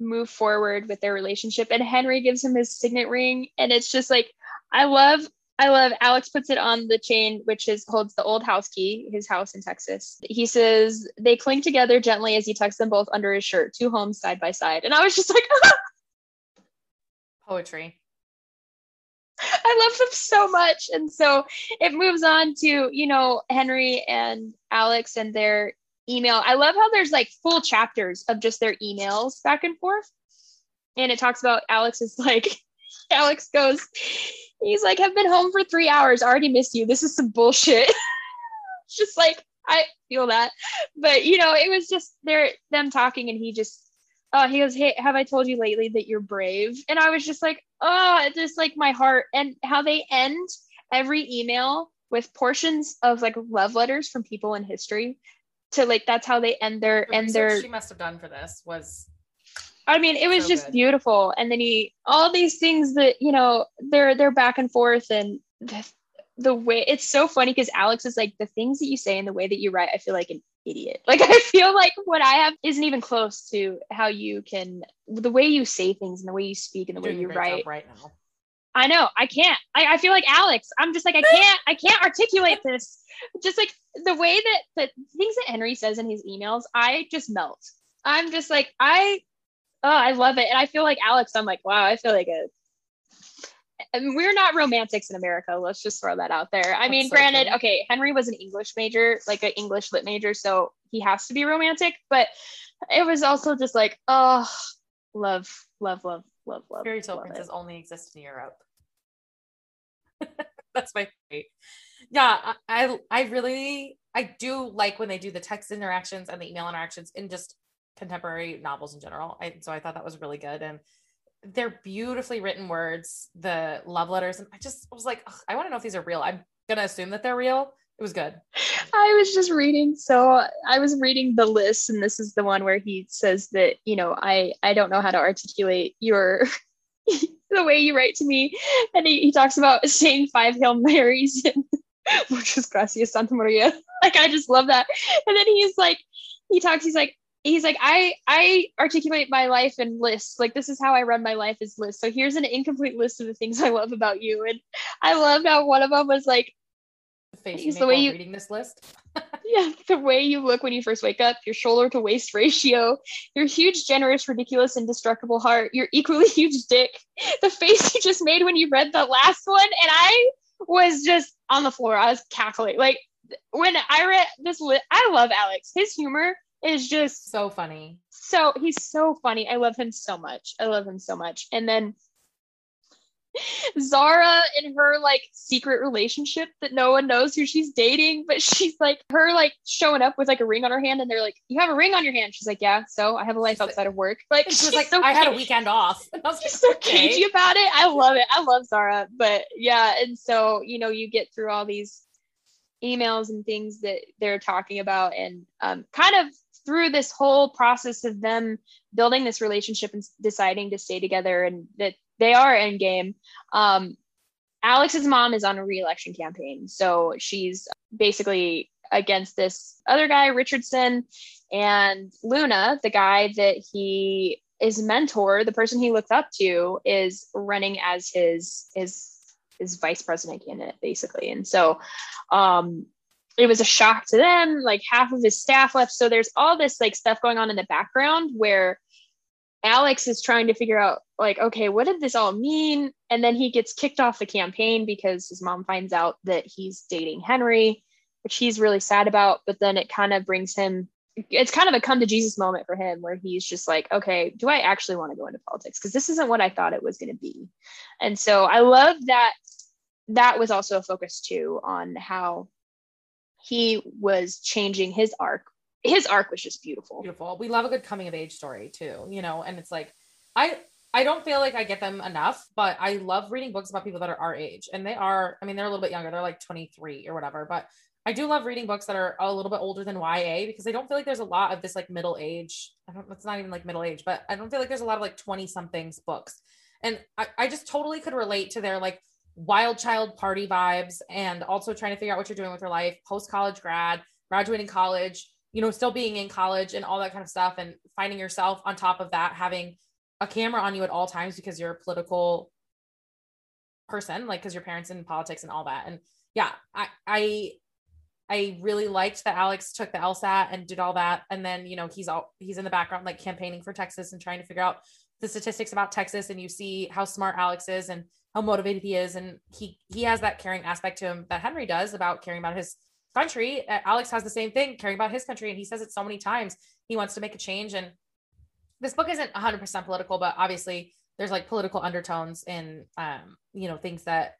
move forward with their relationship and Henry gives him his signet ring. And it's just like, I love I love Alex puts it on the chain, which is holds the old house key, his house in Texas. He says they cling together gently as he tucks them both under his shirt, two homes side by side. And I was just like, poetry. I love them so much. And so it moves on to, you know, Henry and Alex and their email. I love how there's like full chapters of just their emails back and forth. And it talks about Alex is like, Alex goes, He's like, have been home for three hours, already missed you. This is some bullshit. just like, I feel that. But you know, it was just there them talking and he just uh he goes, Hey, have I told you lately that you're brave? And I was just like, oh, it's just like my heart and how they end every email with portions of like love letters from people in history to like that's how they end their the end their she must have done for this was I mean, it was So just good. beautiful. And then he all these things that you know they're they're back and forth and the, the way it's so funny because Alex is like the things that you say and the way that you write. I feel like an idiot. Like I feel like what I have isn't even close to how you can the way you say things and the way you speak and the way doing a you write. right now. I know I can't. I, I feel like Alex. I'm just like I can't. I can't articulate this. Just like the way that the things that Henry says in his emails, I just melt. I'm just like I. Oh, I love it, and I feel like Alex. I'm like, wow. I feel like a. and we're not romantics in America. Let's just throw that out there. I mean, so granted, true. okay, Henry was an English major, like an English lit major, so he has to be romantic. But it was also just like, oh, love, love, love, love, love. Fairy tale love it. only exist in Europe. That's my favorite. Yeah, I, I I really I do like when they do the text interactions and the email interactions in just contemporary novels in general. I, so I thought that was really good and they're beautifully written words, the love letters, and I just was like, I want to know if these are real. I'm gonna assume that they're real. It was good. I was just reading. So I was reading the list, and this is the one where he says that you know I I don't know how to articulate your the way you write to me, and he, he talks about saying five hail marys and muchas gracias Santa Maria. Like I just love that. And then he's like, he talks. He's like. He's like, I I articulate my life in lists. Like this is how I run my life is lists. So here's an incomplete list of the things I love about you. And I loved how one of them was like, The the way you- reading this list. Yeah, the way you look when you first wake up, your shoulder to waist ratio, your huge, generous, ridiculous, indestructible heart, your equally huge dick, the face you just made when you read the last one. And I was just on the floor. I was cackling. Like when I read this, li- I love Alex. His humor is just So funny. so, he's so funny. I love him so much. I love him so much. And then Zara in her like secret relationship that no one knows who she's dating, but she's like her like showing up with like a ring on her hand, and they're like, "You have a ring on your hand." She's like, "Yeah, so I have a life outside of work." Like And she was she's like, so I had a weekend off. And I was like, so okay. cagey about it. I love it. I love Zara, but yeah, and so you know you get through all these emails and things that they're talking about, and um, kind of through this whole process of them building this relationship and deciding to stay together, and that they are endgame. Um, Alex's mom is on a re-election campaign, so she's basically against this other guy, Richardson, and Luna, the guy that he is mentor, the person he looks up to, is running as his his his vice president candidate, basically. And so um it was a shock to them. Like half of his staff left. So there's all this like stuff going on in the background where Alex is trying to figure out like, okay, what did this all mean? And then he gets kicked off the campaign because his mom finds out that he's dating Henry, which he's really sad about. But then it kind of brings him it's kind of a come to Jesus moment for him where he's just like, okay, do I actually want to go into politics? Because this isn't what I thought it was going to be. And so I love that that was also a focus too on how he was changing his arc. His arc was just beautiful. Beautiful. We love a good coming of age story too, you know, and it's like I I don't feel like I get them enough, but I love reading books about people that are our age. And they are, I mean, they're a little bit younger. They're like 23 or whatever, but I do love reading books that are a little bit older than YA because I don't feel like there's a lot of this like middle age. I don't, it's not even like middle age, but I don't feel like there's a lot of like 20 somethings books. And I, I just totally could relate to their like wild child party vibes and also trying to figure out what you're doing with your life, post college grad, graduating college, you know, still being in college and all that kind of stuff and finding yourself on top of that, having a camera on you at all times because you're a political person, like because your parents in politics and all that. And yeah, I, I I really liked that Alex took the LSAT and did all that. And then, you know, he's all he's in the background like campaigning for Texas and trying to figure out the statistics about Texas. And you see how smart Alex is and how motivated he is. And he he has that caring aspect to him that Henry does about caring about his country. Alex has the same thing, caring about his country. And he says it so many times. He wants to make a change. And this book isn't 100% political, but obviously there's like political undertones in um, you know, things that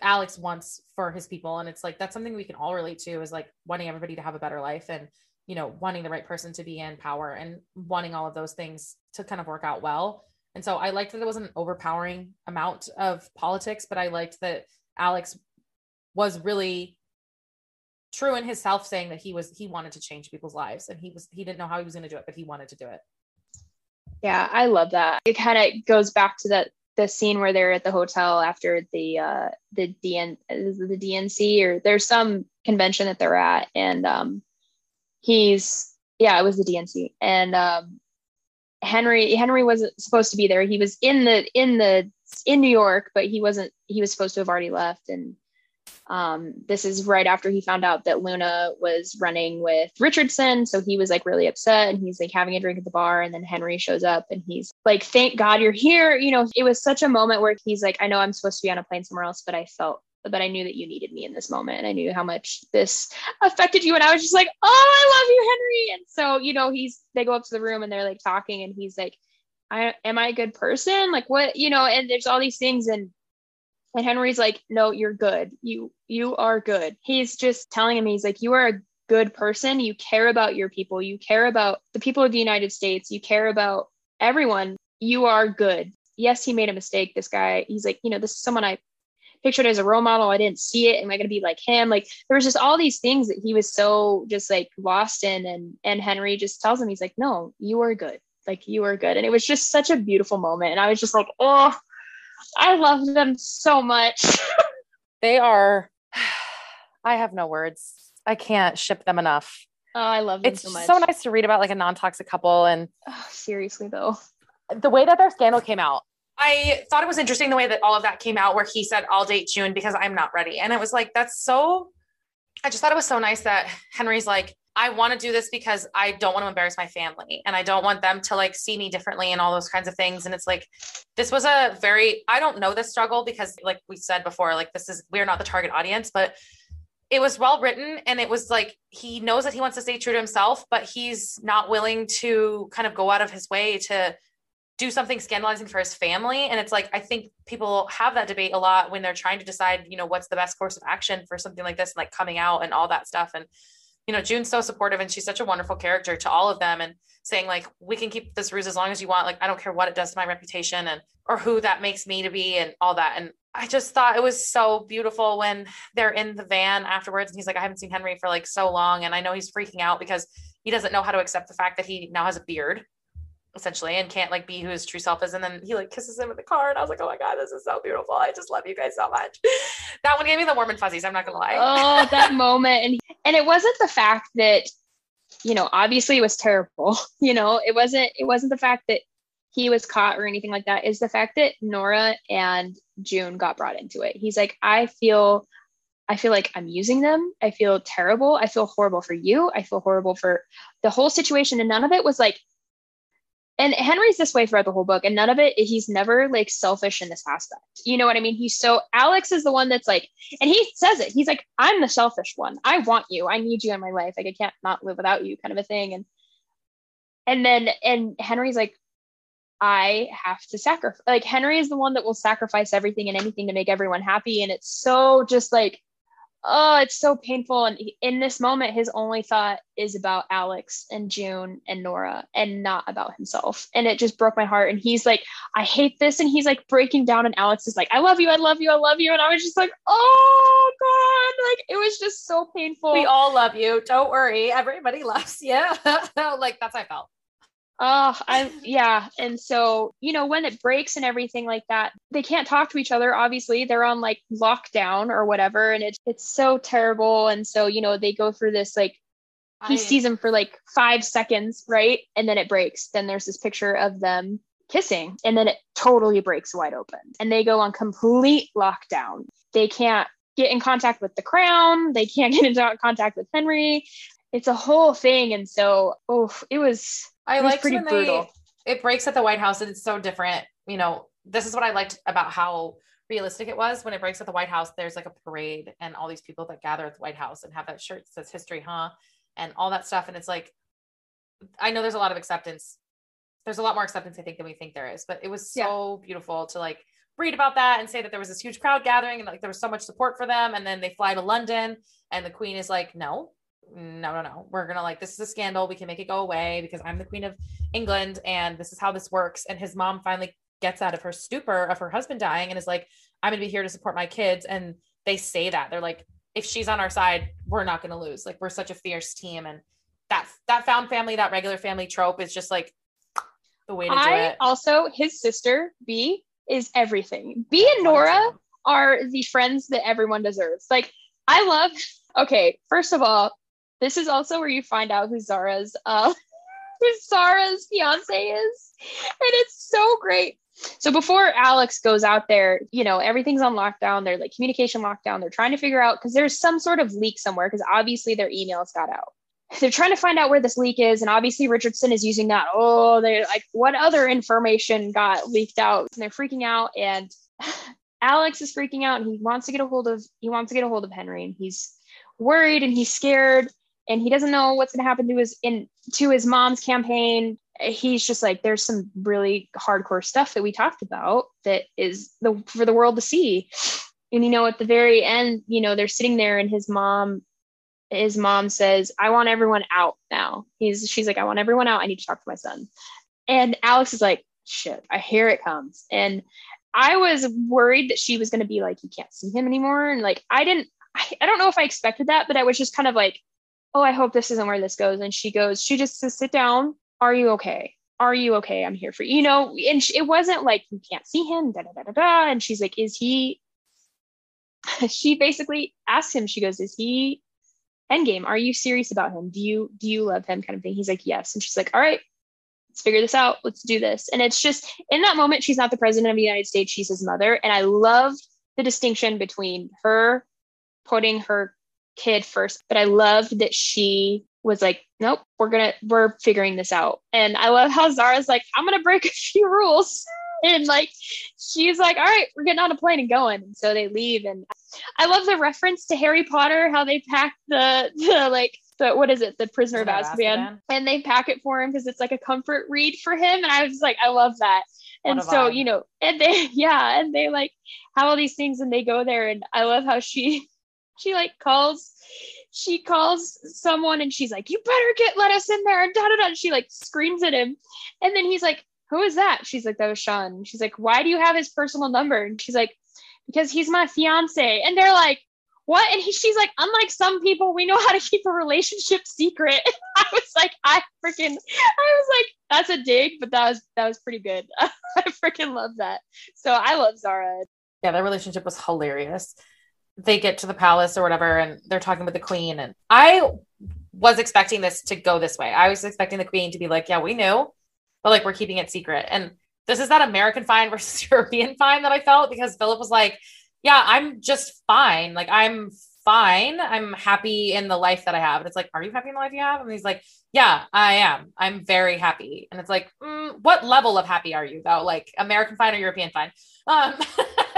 Alex wants for his people. And it's like that's something we can all relate to is like wanting everybody to have a better life and, you know, wanting the right person to be in power and wanting all of those things to kind of work out well. And so I liked that there wasn't an overpowering amount of politics, but I liked that Alex was really true in his self saying that he was he wanted to change people's lives and he was he didn't know how he was going to do it but he wanted to do it. Yeah i love that. It kind of goes back to that the scene where they're at the hotel after the uh the DN the DNC or there's some convention that they're at and um he's yeah it was the DNC and um Henry Henry wasn't supposed to be there he was in the in the in New York but he wasn't he was supposed to have already left and um, this is right after he found out that Luna was running with Richardson. So he was like really upset and he's like having a drink at the bar. And then Henry shows up and he's like, Thank God you're here. You know, it was such a moment where he's like, I know I'm supposed to be on a plane somewhere else, but I felt but I knew that you needed me in this moment. I knew how much this affected you. And I was just like, oh, I love you, Henry. And so, you know, he's they go up to the room and they're like talking, and he's like, I am I a good person? Like what, you know, and there's all these things. And and Henry's like, no, you're good. You you are good. He's just telling him he's like, you are a good person. You care about your people. You care about the people of the United States. You care about everyone. You are good. Yes, he made a mistake. This guy, he's like, you know, this is someone I pictured as a role model. I didn't see it. Am I going to be like him? Like there was just all these things that he was so just like lost in. And and Henry just tells him, he's like, no, you are good. Like you are good. And it was just such a beautiful moment. And I was just like, oh, I love them so much. they are, I have no words. I can't ship them enough. Oh, I love them it's so much. so nice to read about like a non-toxic couple and oh, seriously though. The way that their scandal came out. I thought it was interesting the way that all of that came out where he said I'll date June because I'm not ready. And it was like that's so I just thought it was so nice that Henry's like I want to do this because I don't want to embarrass my family and I don't want them to like see me differently and all those kinds of things. And it's like, this was a very, I don't know this struggle because, like we said before, like this is, we're not the target audience, but it was well written and it was like he knows that he wants to stay true to himself, but he's not willing to kind of go out of his way to do something scandalizing for his family. And it's like, I think people have that debate a lot when they're trying to decide, you know, what's the best course of action for something like this, like coming out and all that stuff. And you know, June's so supportive and she's such a wonderful character to all of them and saying like, we can keep this ruse as long as you want. Like, I don't care what it does to my reputation and, or who that makes me to be and all that. And I just thought it was so beautiful when they're in the van afterwards. And he's like, I haven't seen Henry for like so long. And I know he's freaking out because he doesn't know how to accept the fact that he now has a beard essentially and can't like be who his true self is and then he like kisses him in the car and i was like oh my god this is so beautiful i just love you guys so much that one gave me the warm and fuzzies i'm not gonna lie oh that moment and and it wasn't the fact that you know obviously it was terrible you know it wasn't it wasn't the fact that he was caught or anything like that is the fact that nora and june got brought into it he's like i feel I feel like I'm using them. I feel terrible. I feel horrible for you. I feel horrible for the whole situation. And none of it was like and Henry's this way throughout the whole book, and none of it, he's never like selfish in this aspect. You know what I mean? He's so Alex is the one that's like, and he says it. He's like, I'm the selfish one. I want you. I need you in my life. Like I can't not live without you, kind of a thing. And and then and Henry's like, I have to sacrifice. Like Henry is the one that will sacrifice everything and anything to make everyone happy, and it's so just like oh, it's so painful. And in this moment, his only thought is about Alex and June and Nora and not about himself. And it just broke my heart. And he's like, I hate this. And he's like breaking down. And Alex is like, I love you. I love you. I love you. And I was just like, oh, God. Like it was just so painful. We all love you. Don't worry. Everybody loves you. like that's how I felt. Oh, I yeah. And so, you know, when it breaks and everything like that, they can't talk to each other. Obviously, they're on like lockdown or whatever. And it's it's so terrible. And so, you know, they go through this like he I, sees him for like five seconds, right? And then it breaks. Then there's this picture of them kissing, and then it totally breaks wide open. And they go on complete lockdown. They can't get in contact with the crown, they can't get into contact with Henry. It's a whole thing. And so, oh, it was I like pretty when brutal. They, it breaks at the White House and it's so different. You know, this is what I liked about how realistic it was when it breaks at the White House. There's like a parade and all these people that gather at the White House and have that shirt that says history, huh? And all that stuff. And it's like, I know there's a lot of acceptance. There's a lot more acceptance, I think, than we think there is. But it was so yeah. beautiful to like read about that and say that there was this huge crowd gathering and like there was so much support for them. And then they fly to London and the Queen is like, no, no, no, no. We're gonna like this is a scandal. We can make it go away because I'm the queen of England and this is how this works. And his mom finally gets out of her stupor of her husband dying and is like, I'm gonna be here to support my kids. And they say that they're like, if she's on our side, we're not gonna lose. Like we're such a fierce team. And that that found family, that regular family trope is just like the way to I do it. Also, his sister Bea is everything. Bea and Nora are the friends that everyone deserves. Like I love. Okay, first of all, this is also where you find out who Zara's uh who Zara's fiance is. And it's so great. So before Alex goes out there, you know, everything's on lockdown. They're like communication lockdown. They're trying to figure out because there's some sort of leak somewhere because obviously their emails got out. They're trying to find out where this leak is, and obviously Richardson is using that. Oh, they're like, what other information got leaked out? And they're freaking out, and Alex is freaking out, and he wants to get a hold of he wants to get a hold of Henry, and he's worried and he's scared and he doesn't know what's going to happen to his in to his mom's campaign. He's just like there's some really hardcore stuff that we talked about that is the for the world to see. And you know at the very end you know they're sitting there and his mom his mom says i want everyone out now. He's she's like i want everyone out. I need to talk to my son. And alex is like shit i hear it comes. And i was worried that she was going to be like you can't see him anymore. And like i didn't I, I don't know if i expected that but i was just kind of like oh, I hope this isn't where this goes. And she goes, she just says, sit down. Are you okay? Are you okay? I'm here for you. You know, and she, it wasn't like you can't see him, da da da da da. And she's like, is he? she basically asks him. She goes, is he endgame? Are you serious about him? Do you do you love him? Kind of thing. He's like, yes. And she's like, all right, let's figure this out. Let's do this. And it's just in that moment, she's not the president of the United States. She's his mother. And I loved the distinction between her putting her kid first, but I loved that she was like, nope, we're gonna we're figuring this out. And I love how Zara's like, I'm gonna break a few rules. And like she's like, all right, we're getting on a plane and going. And so they leave. And I love the reference to Harry Potter, how they pack the the like the what is it, the prisoner, of Azkaban, Azkaban, and they pack it for him because it's like a comfort read for him. And I was like, I love that. And so, you know, and they yeah, and they like have all these things and they go there. And I love how she she like calls she calls someone and she's like, You better get let us in there and da da da. She like screams at him. And then he's like, Who is that? She's like, That was Shaan. She's like, Why do you have his personal number? And she's like, Because he's my fiance. And they're like, What? And he, she's like, Unlike some people, we know how to keep a relationship secret. I was like, I freaking, I was like, That's a dig, but that was that was pretty good. I freaking love that. So I love Zara. Yeah, their relationship was hilarious they get to the palace or whatever and they're talking with the queen and i was expecting this to go this way i was expecting the queen to be like yeah we knew but like we're keeping it secret and this is that american fine versus european fine that i felt because philip was like yeah i'm just fine like i'm fine. I'm happy in the life that I have. And it's like, are you happy in the life you have? And he's like, yeah, I am. I'm very happy. And it's like, mm, what level of happy are you though? Like American fine or European fine? Um,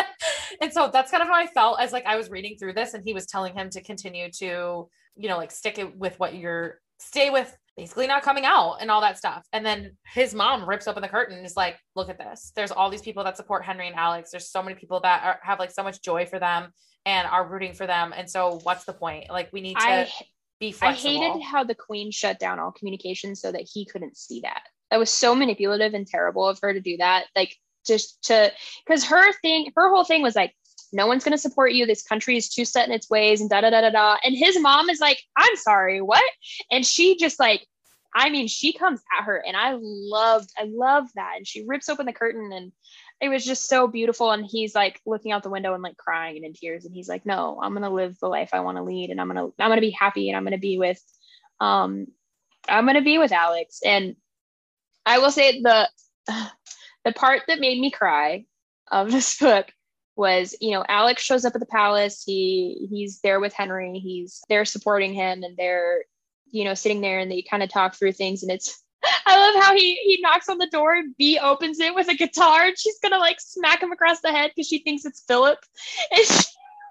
and so that's kind of how I felt as like I was reading through this and he was telling him to continue to, you know, like stick it with what you're stay with basically not coming out and all that stuff. And then his mom rips open the curtain and is like, look at this. There's all these people that support Henry and Alex. There's so many people that are, have like so much joy for them and are rooting for them. And so what's the point? Like we need to I, be flexible. I hated how the queen shut down all communication so that he couldn't see that. That was so manipulative and terrible of her to do that. Like just to because her thing, her whole thing was like, no one's going to support you. This country is too set in its ways and da da da da da. And his mom is like, I'm sorry, what? And she just like, I mean, she comes at her and I loved, I love that. And she rips open the curtain and it was just so beautiful. And he's like looking out the window and like crying and in tears. And he's like, no, I'm going to live the life I want to lead. And I'm going to, I'm going to be happy. And I'm going to be with, um, I'm going to be with Alex. And I will say the, the part that made me cry of this book was you know alex shows up at the palace. He he's there with henry. He's there supporting him and they're you know sitting there and they kind of talk through things. And it's i love how he he knocks on the door and bea opens it with a guitar and she's gonna like smack him across the head because she thinks it's philip. And she,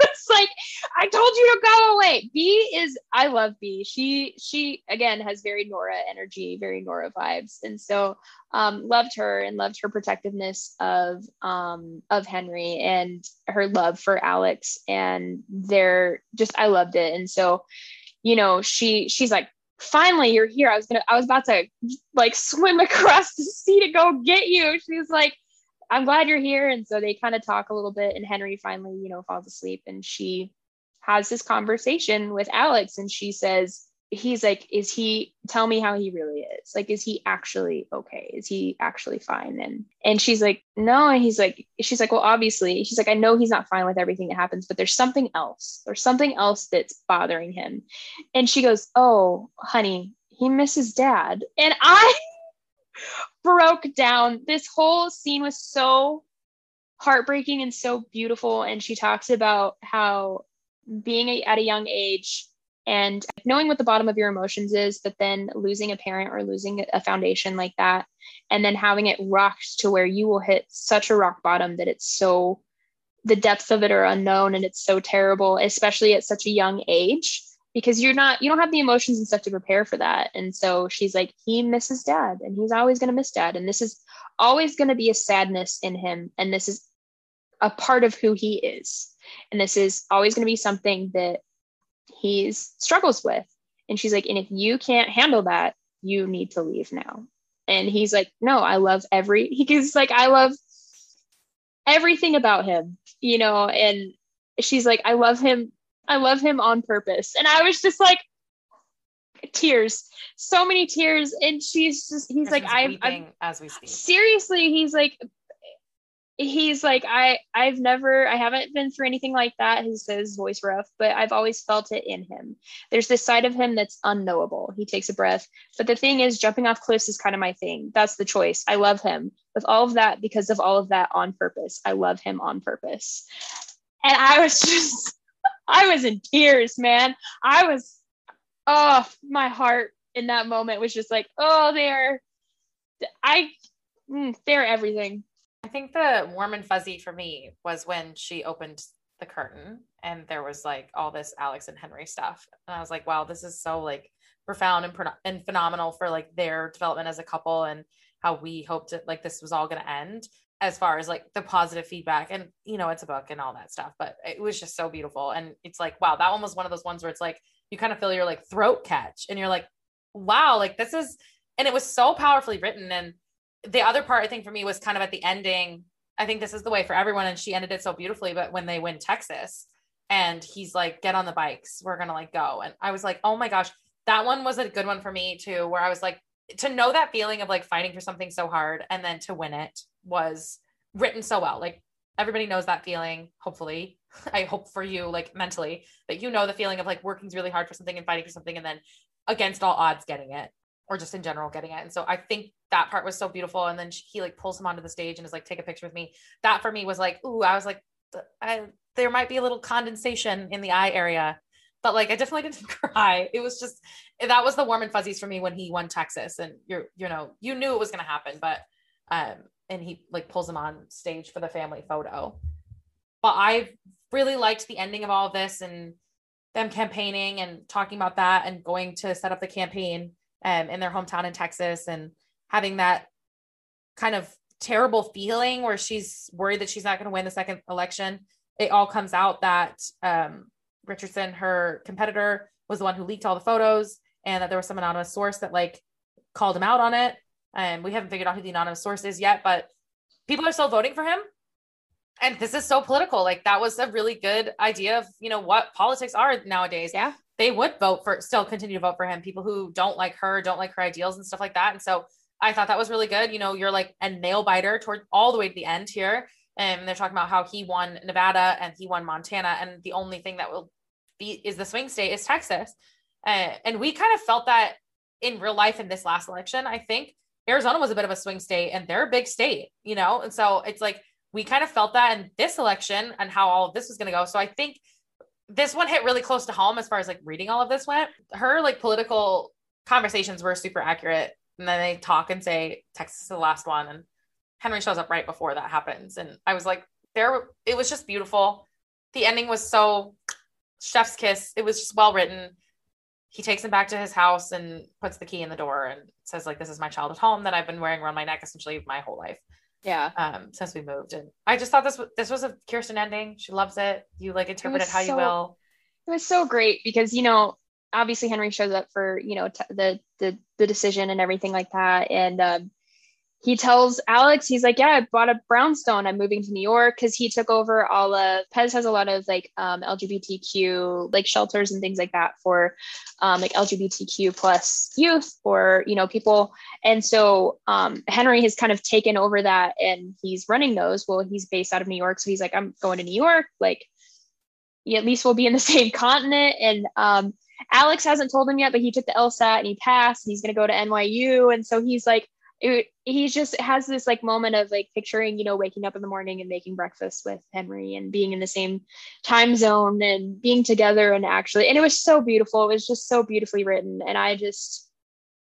it's like i told you to go away. Bea is i love bea. She she again has very nora energy very nora vibes. And so um, loved her and loved her protectiveness of um, of henry and her love for alex and they're just i loved it. And so you know she she's like finally you're here. I was gonna i was about to like swim across the sea to go get you. She's like I'm glad you're here. And so they kind of talk a little bit, and Henry finally, you know, falls asleep, and she has this conversation with Alex, and she says, he's like, is he tell me how he really is? Like, is he actually okay? Is he actually fine? And and she's like, no. And he's like, she's like, well, obviously, she's like, I know he's not fine with everything that happens, but there's something else. There's something else that's bothering him. And she goes, Oh, honey, he misses dad. And I broke down. This whole scene was so heartbreaking and so beautiful. And she talks about how being a, at a young age and knowing what the bottom of your emotions is, but then losing a parent or losing a foundation like that, and then having it rocked to where you will hit such a rock bottom that it's so the depths of it are unknown and it's so terrible, especially at such a young age because you're not you don't have the emotions and stuff to prepare for that. And so she's like he misses dad and he's always going to miss dad. And this is always going to be a sadness in him. And this is a part of who he is. And this is always going to be something that he struggles with. And she's like and if you can't handle that you need to leave now. And he's like no i love every he's like i love everything about him you know? And she's like i love him I love him on purpose. And I was just like, tears, so many tears. And she's just, he's like, I, am as we speak. Seriously, he's like, he's like, I, I've never, I haven't been through anything like that. He says voice rough, but I've always felt it in him. There's this side of him that's unknowable. He takes a breath. But the thing is, jumping off cliffs is kind of my thing. That's the choice. I love him with all of that because of all of that on purpose. I love him on purpose. And I was just, I was in tears, man. I was, oh, my heart in that moment was just like, oh, they're, I, mm, they're everything. I think the warm and fuzzy for me was when she opened the curtain and there was like all this Alex and Henry stuff. And I was like, wow, this is so like profound and, and phenomenal for like their development as a couple and how we hoped it like this was all going to end as far as like the positive feedback and you know it's a book and all that stuff but it was just so beautiful. And it's like wow that one was one of those ones where it's like you kind of feel your like throat catch and you're like wow like this is and it was so powerfully written. And the other part i think for me was kind of at the ending. I think this is the way for everyone and she ended it so beautifully but when they win texas and he's like get on the bikes. We're gonna like go. And i was like oh my gosh. That one was a good one for me too where i was like to know that feeling of like fighting for something so hard and then to win it was written so well. Like everybody knows that feeling, hopefully. I hope for you, like mentally, that you know the feeling of like working really hard for something and fighting for something and then against all odds getting it or just in general getting it. And so I think that part was so beautiful. And then he like pulls him onto the stage and is like, take a picture with me. That for me was like, ooh, I was like, I there might be a little condensation in the eye area, but like I definitely didn't cry. It was just that was the warm and fuzzies for me when he won Texas, and you're you know you knew it was going to happen, but um and he like pulls him on stage for the family photo. But I really liked the ending of all of this and them campaigning and talking about that and going to set up the campaign um, in their hometown in Texas and having that kind of terrible feeling where she's worried that she's not going to win the second election. It all comes out that um, Richardson, her competitor, was the one who leaked all the photos and that there was some anonymous source that like called him out on it. And we haven't figured out who the anonymous source is yet, but people are still voting for him. And this is so political. Like that was a really good idea of, you know, what politics are nowadays. Yeah. They would vote for still continue to vote for him. People who don't like her, don't like her ideals and stuff like that. And so I thought that was really good. You know, you're like a nail biter toward all the way to the end here. And they're talking about how he won Nevada and he won Montana. And the only thing that will is the swing state is Texas. Uh, and we kind of felt that in real life in this last election. I think Arizona was a bit of a swing state and they're a big state, you know? And so it's like we kind of felt that in this election and how all of this was going to go. So I think this one hit really close to home as far as like reading all of this went. Her like political conversations were super accurate. And then they talk and say Texas is the last one. And Henry shows up right before that happens. And I was like, there, it was just beautiful. The ending was so chef's kiss. It was just well written. He takes him back to his house and puts the key in the door and says, like, this is my childhood home that I've been wearing around my neck essentially my whole life. Yeah. Um, since we moved. And I just thought this this was a Kearsten ending. She loves it. You like interpret it, it how so, you will. It was so great because, you know, obviously Henry shows up for, you know, t- the the the decision and everything like that. And um he tells Alex, he's like, Yeah, I bought a brownstone. I'm moving to New York because he took over all of Pez has a lot of like um, LGBTQ like shelters and things like that for um, like LGBTQ plus youth or you know people. And so um, Henry has kind of taken over that and he's running those. Well, he's based out of New York, so he's like, I'm going to New York. Like, at least we'll be in the same continent. And um, Alex hasn't told him yet, but he took the LSAT and he passed. And he's going to go to NYU, and so he's like it, he just has this like moment of like picturing you know waking up in the morning and making breakfast with henry and being in the same time zone and being together and actually and it was so beautiful. It was just so beautifully written. And i just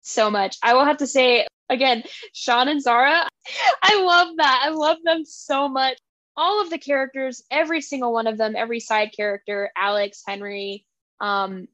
so much. I will have to say again shaan and zahra i love that. I love them so much. All of the characters every single one of them every side character alex henry um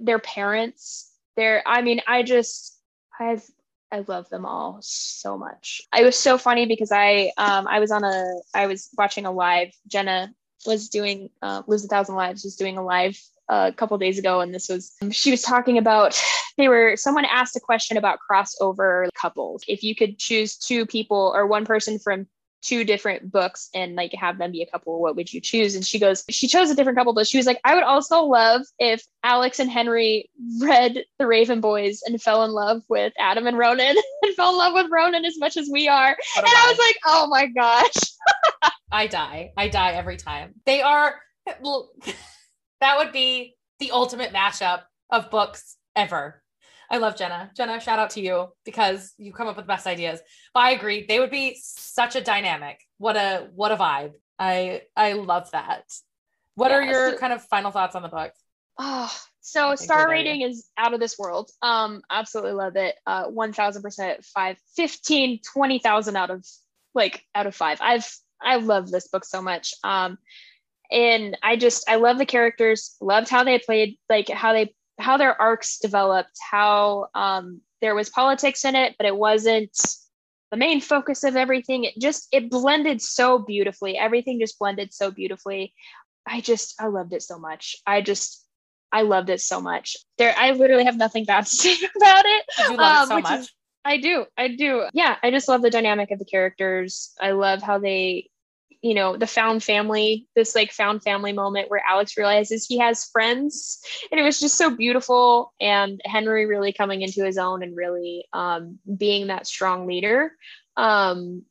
their parents their i mean i just i've I love them all so much. It was so funny because I um I was on a I was watching a live. Jenna was doing uh, Lives a Thousand Lives was doing a live uh, a couple days ago, and this was she was talking about they were someone asked a question about crossover couples. If you could choose two people or one person from two different books and like have them be a couple, what would you choose? And she goes, she chose a different couple, but she was like, I would also love if Alex and Henry read The Raven Boys and fell in love with Adam and Ronan and fell in love with Ronan as much as we are. And I was like, oh my gosh. I die. I die every time. They are, that would be the ultimate mashup of books ever. I love Jenna. Jenna, shout out to you because you come up with the best ideas. But I agree, they would be such a dynamic. What a what a vibe. I I love that. What yeah, are your so, kind of final thoughts on the book? Oh, so star rating is out of this world. Um, absolutely love it. Uh, 1000%, five, 15, 20,000 out of like out of five. I've, I love this book so much. Um, and I just, I love the characters, loved how they played, like how they how their arcs developed, how um, there was politics in it, but it wasn't the main focus of everything. It just it blended so beautifully. Everything just blended so beautifully. I just I loved it so much. I just I loved it so much. There, I literally have nothing bad to say about it. You love um, it so much. Is, I do. I do. Yeah, I just love the dynamic of the characters. I love how they you know the found family this like found family moment where alex realizes he has friends and it was just so beautiful and henry really coming into his own and really um, being that strong leader um,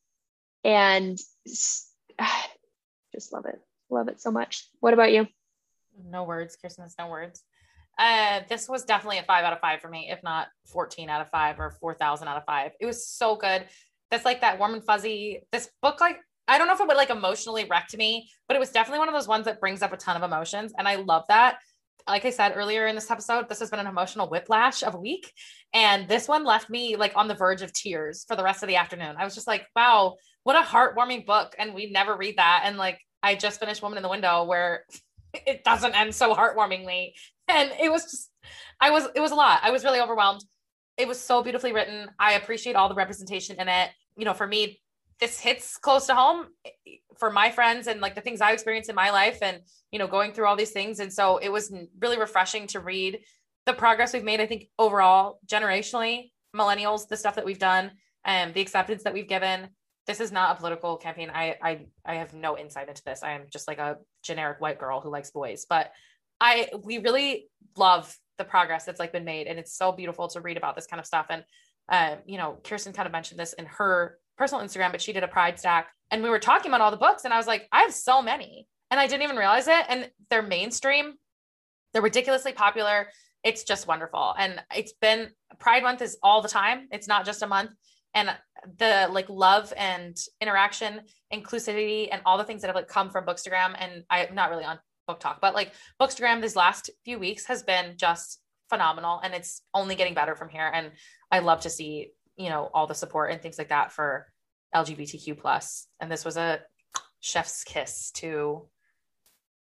and just love it love it so much what about you no words kearsten no words uh, this was definitely a five out of five for me, if not 14 out of five or 4,000 out of five. It was so good. That's like that warm and fuzzy. This book, like, I don't know if it would like emotionally wrecked me, but it was definitely one of those ones that brings up a ton of emotions. And I love that. Like I said earlier in this episode, this has been an emotional whiplash of a week. And this one left me like on the verge of tears for the rest of the afternoon. I was just like, wow, what a heartwarming book. And we never read that. And like, I just finished Woman in the Window where it doesn't end so heartwarmingly. And it was just, I was, it was a lot. I was really overwhelmed. It was so beautifully written. I appreciate all the representation in it. You know, for me, this hits close to home for my friends and like the things I experienced in my life and, you know, going through all these things. And so it was really refreshing to read the progress we've made, I think, overall, generationally, millennials, the stuff that we've done and the acceptance that we've given. This is not a political campaign. I I I have no insight into this. I am just like a generic white girl who likes boys, but I we really love the progress that's like been made and it's so beautiful to read about this kind of stuff and uh, you know kearsten kind of mentioned this in her personal instagram but she did a pride stack. And we were talking about all the books and i was like i have so many. And i didn't even realize it. And they're mainstream. They're ridiculously popular. It's just wonderful. And it's been pride month is all the time. It's not just a month. And the like love and interaction inclusivity and all the things that have like come from bookstagram. And i'm not really on BookTok, but like bookstagram these last few weeks has been just phenomenal. And it's only getting better from here. And i love to see you know all the support and things like that for lgbtq plus. And this was a chef's kiss to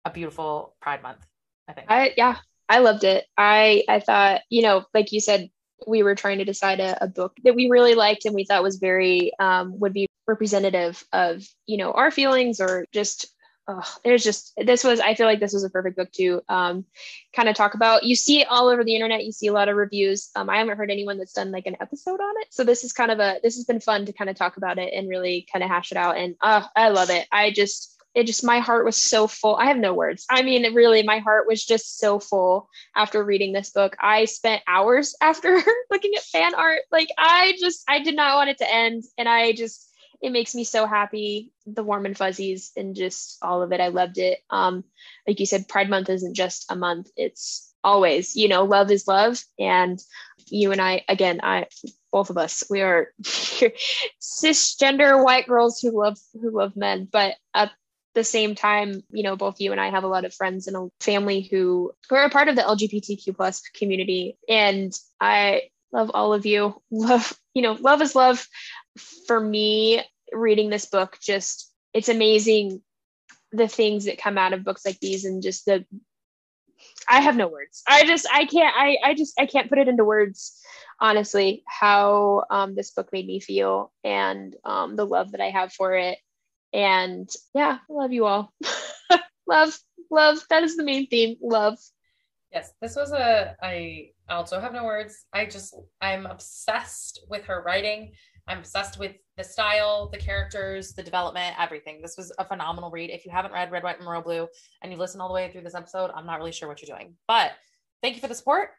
a beautiful pride month i think. I yeah i loved it. I i thought you know like you said we were trying to decide a, a book that we really liked and we thought was very um, would be representative of you know our feelings or just oh, there's just this was I feel like this was a perfect book to um, kind of talk about. You see it all over the internet. You see a lot of reviews. Um, I haven't heard anyone that's done like an episode on it. So this is kind of a this has been fun to kind of talk about it and really kind of hash it out. And uh, I love it. I just it just my heart was so full. I have no words. I mean, really, my heart was just so full after reading this book. I spent hours after looking at fan art. Like I just I did not want it to end, and I just it makes me so happy. The warm and fuzzies and just all of it. I loved it. Um, like you said, Pride Month isn't just a month. It's always, you know, love is love. And you and I, again, I both of us, we are cisgender white girls who love who love men, but at the same time, you know, both you and I have a lot of friends and a family who who are a part of the LGBTQ plus community. And I love all of you. Love, you know, love is love for me, reading this book, just it's amazing the things that come out of books like these and just the I have no words. I just I can't I I just I can't put it into words honestly how um, this book made me feel and um, the love that I have for it. And yeah, I love you all. love, love. That is the main theme. Love. Yes, this was a I also have no words. I just I'm obsessed with her writing. I'm obsessed with the style, the characters, the development, everything. This was a phenomenal read. If you haven't read Red, White, and Royal Blue and you listen all the way through this episode, I'm not really sure what you're doing. But thank you for the support.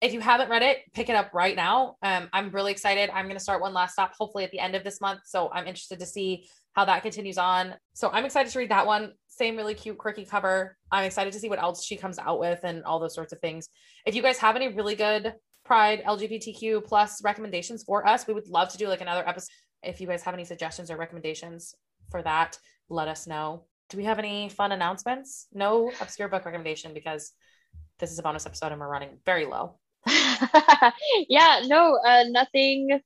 If you haven't read it, pick it up right now. Um, I'm really excited. I'm going to start one last stop, hopefully at the end of this month. So I'm interested to see how that continues on. So I'm excited to read that one. Same really cute, quirky cover. I'm excited to see what else she comes out with and all those sorts of things. If you guys have any really good Pride LGBTQ plus recommendations for us. We would love to do like another episode. If you guys have any suggestions or recommendations for that, let us know. Do we have any fun announcements? No obscure book recommendation because this is a bonus episode and we're running very low. yeah, no, uh, nothing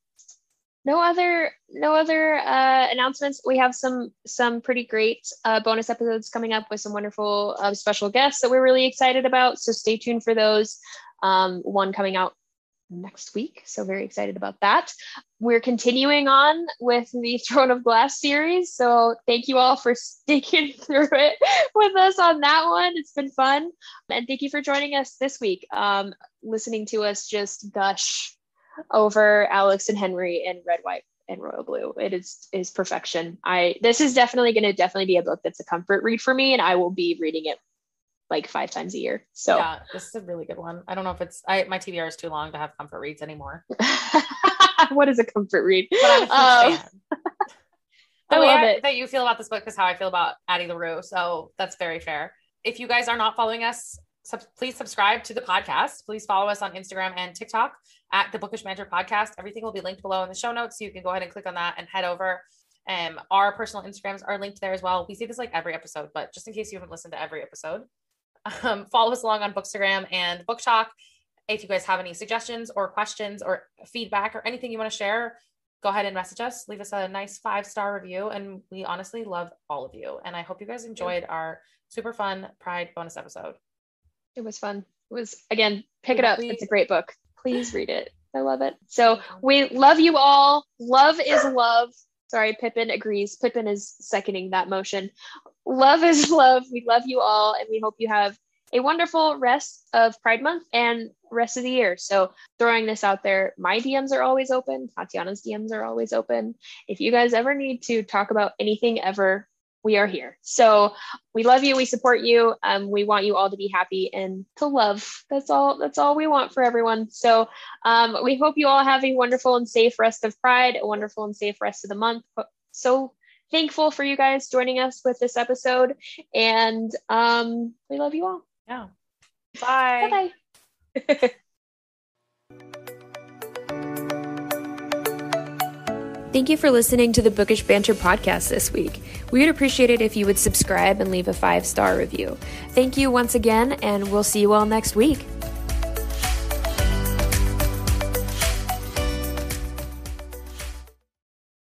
no other no other uh, announcements we have some some pretty great uh, bonus episodes coming up with some wonderful uh, special guests that we're really excited about so stay tuned for those um, one coming out next week. So, very excited about that. We're continuing on with the Throne of Glass series. So, thank you all for sticking through it with us on that one. It's been fun. And thank you for joining us this week, um, listening to us just gush over Alex and Henry and Red, White, and Royal Blue. It is is perfection. I this is definitely going to definitely be a book that's a comfort read for me, and I will be reading it like five times a year. So yeah, this is a really good one. I don't know if it's I my TBR is too long to have comfort reads anymore. what is a comfort read? But I'm a huge um, fan. the I way that you feel about this book is how I feel about Addie LaRue. So that's very fair. If you guys are not following us, sub- please subscribe to the podcast. Please follow us on Instagram and TikTok at the Bookish Banter Podcast. Everything will be linked below in the show notes. So you can go ahead and click on that and head over Um, our personal Instagrams are linked there as well. We see this like every episode, but just in case you haven't listened to every episode, um, follow us along on Bookstagram and BookTok. If you guys have any suggestions or questions or feedback or anything you want to share, go ahead and message us. Leave us a nice five star review. And we honestly love all of you. And I hope you guys enjoyed our super fun Pride bonus episode. It was fun. It was, again, pick it up. It's a great book. Please read it. I love it. So we love you all. Love is love. Sorry, Pippin agrees. Pippin is seconding that motion. Love is love. We love you all, and we hope you have a wonderful rest of Pride Month and rest of the year. So, throwing this out there, my DMs are always open. Tatyana's DMs are always open. If you guys ever need to talk about anything ever, we are here. So we love you. We support you. Um, we want you all to be happy and to love. That's all. That's all we want for everyone. So um, we hope you all have a wonderful and safe rest of Pride, a wonderful and safe rest of the month. So thankful for you guys joining us with this episode, and um, we love you all. Yeah. Bye. Bye. Bye. Thank you for listening to the Bookish Banter podcast this week. We would appreciate it if you would subscribe and leave a five star review. Thank you once again, and we'll see you all next week.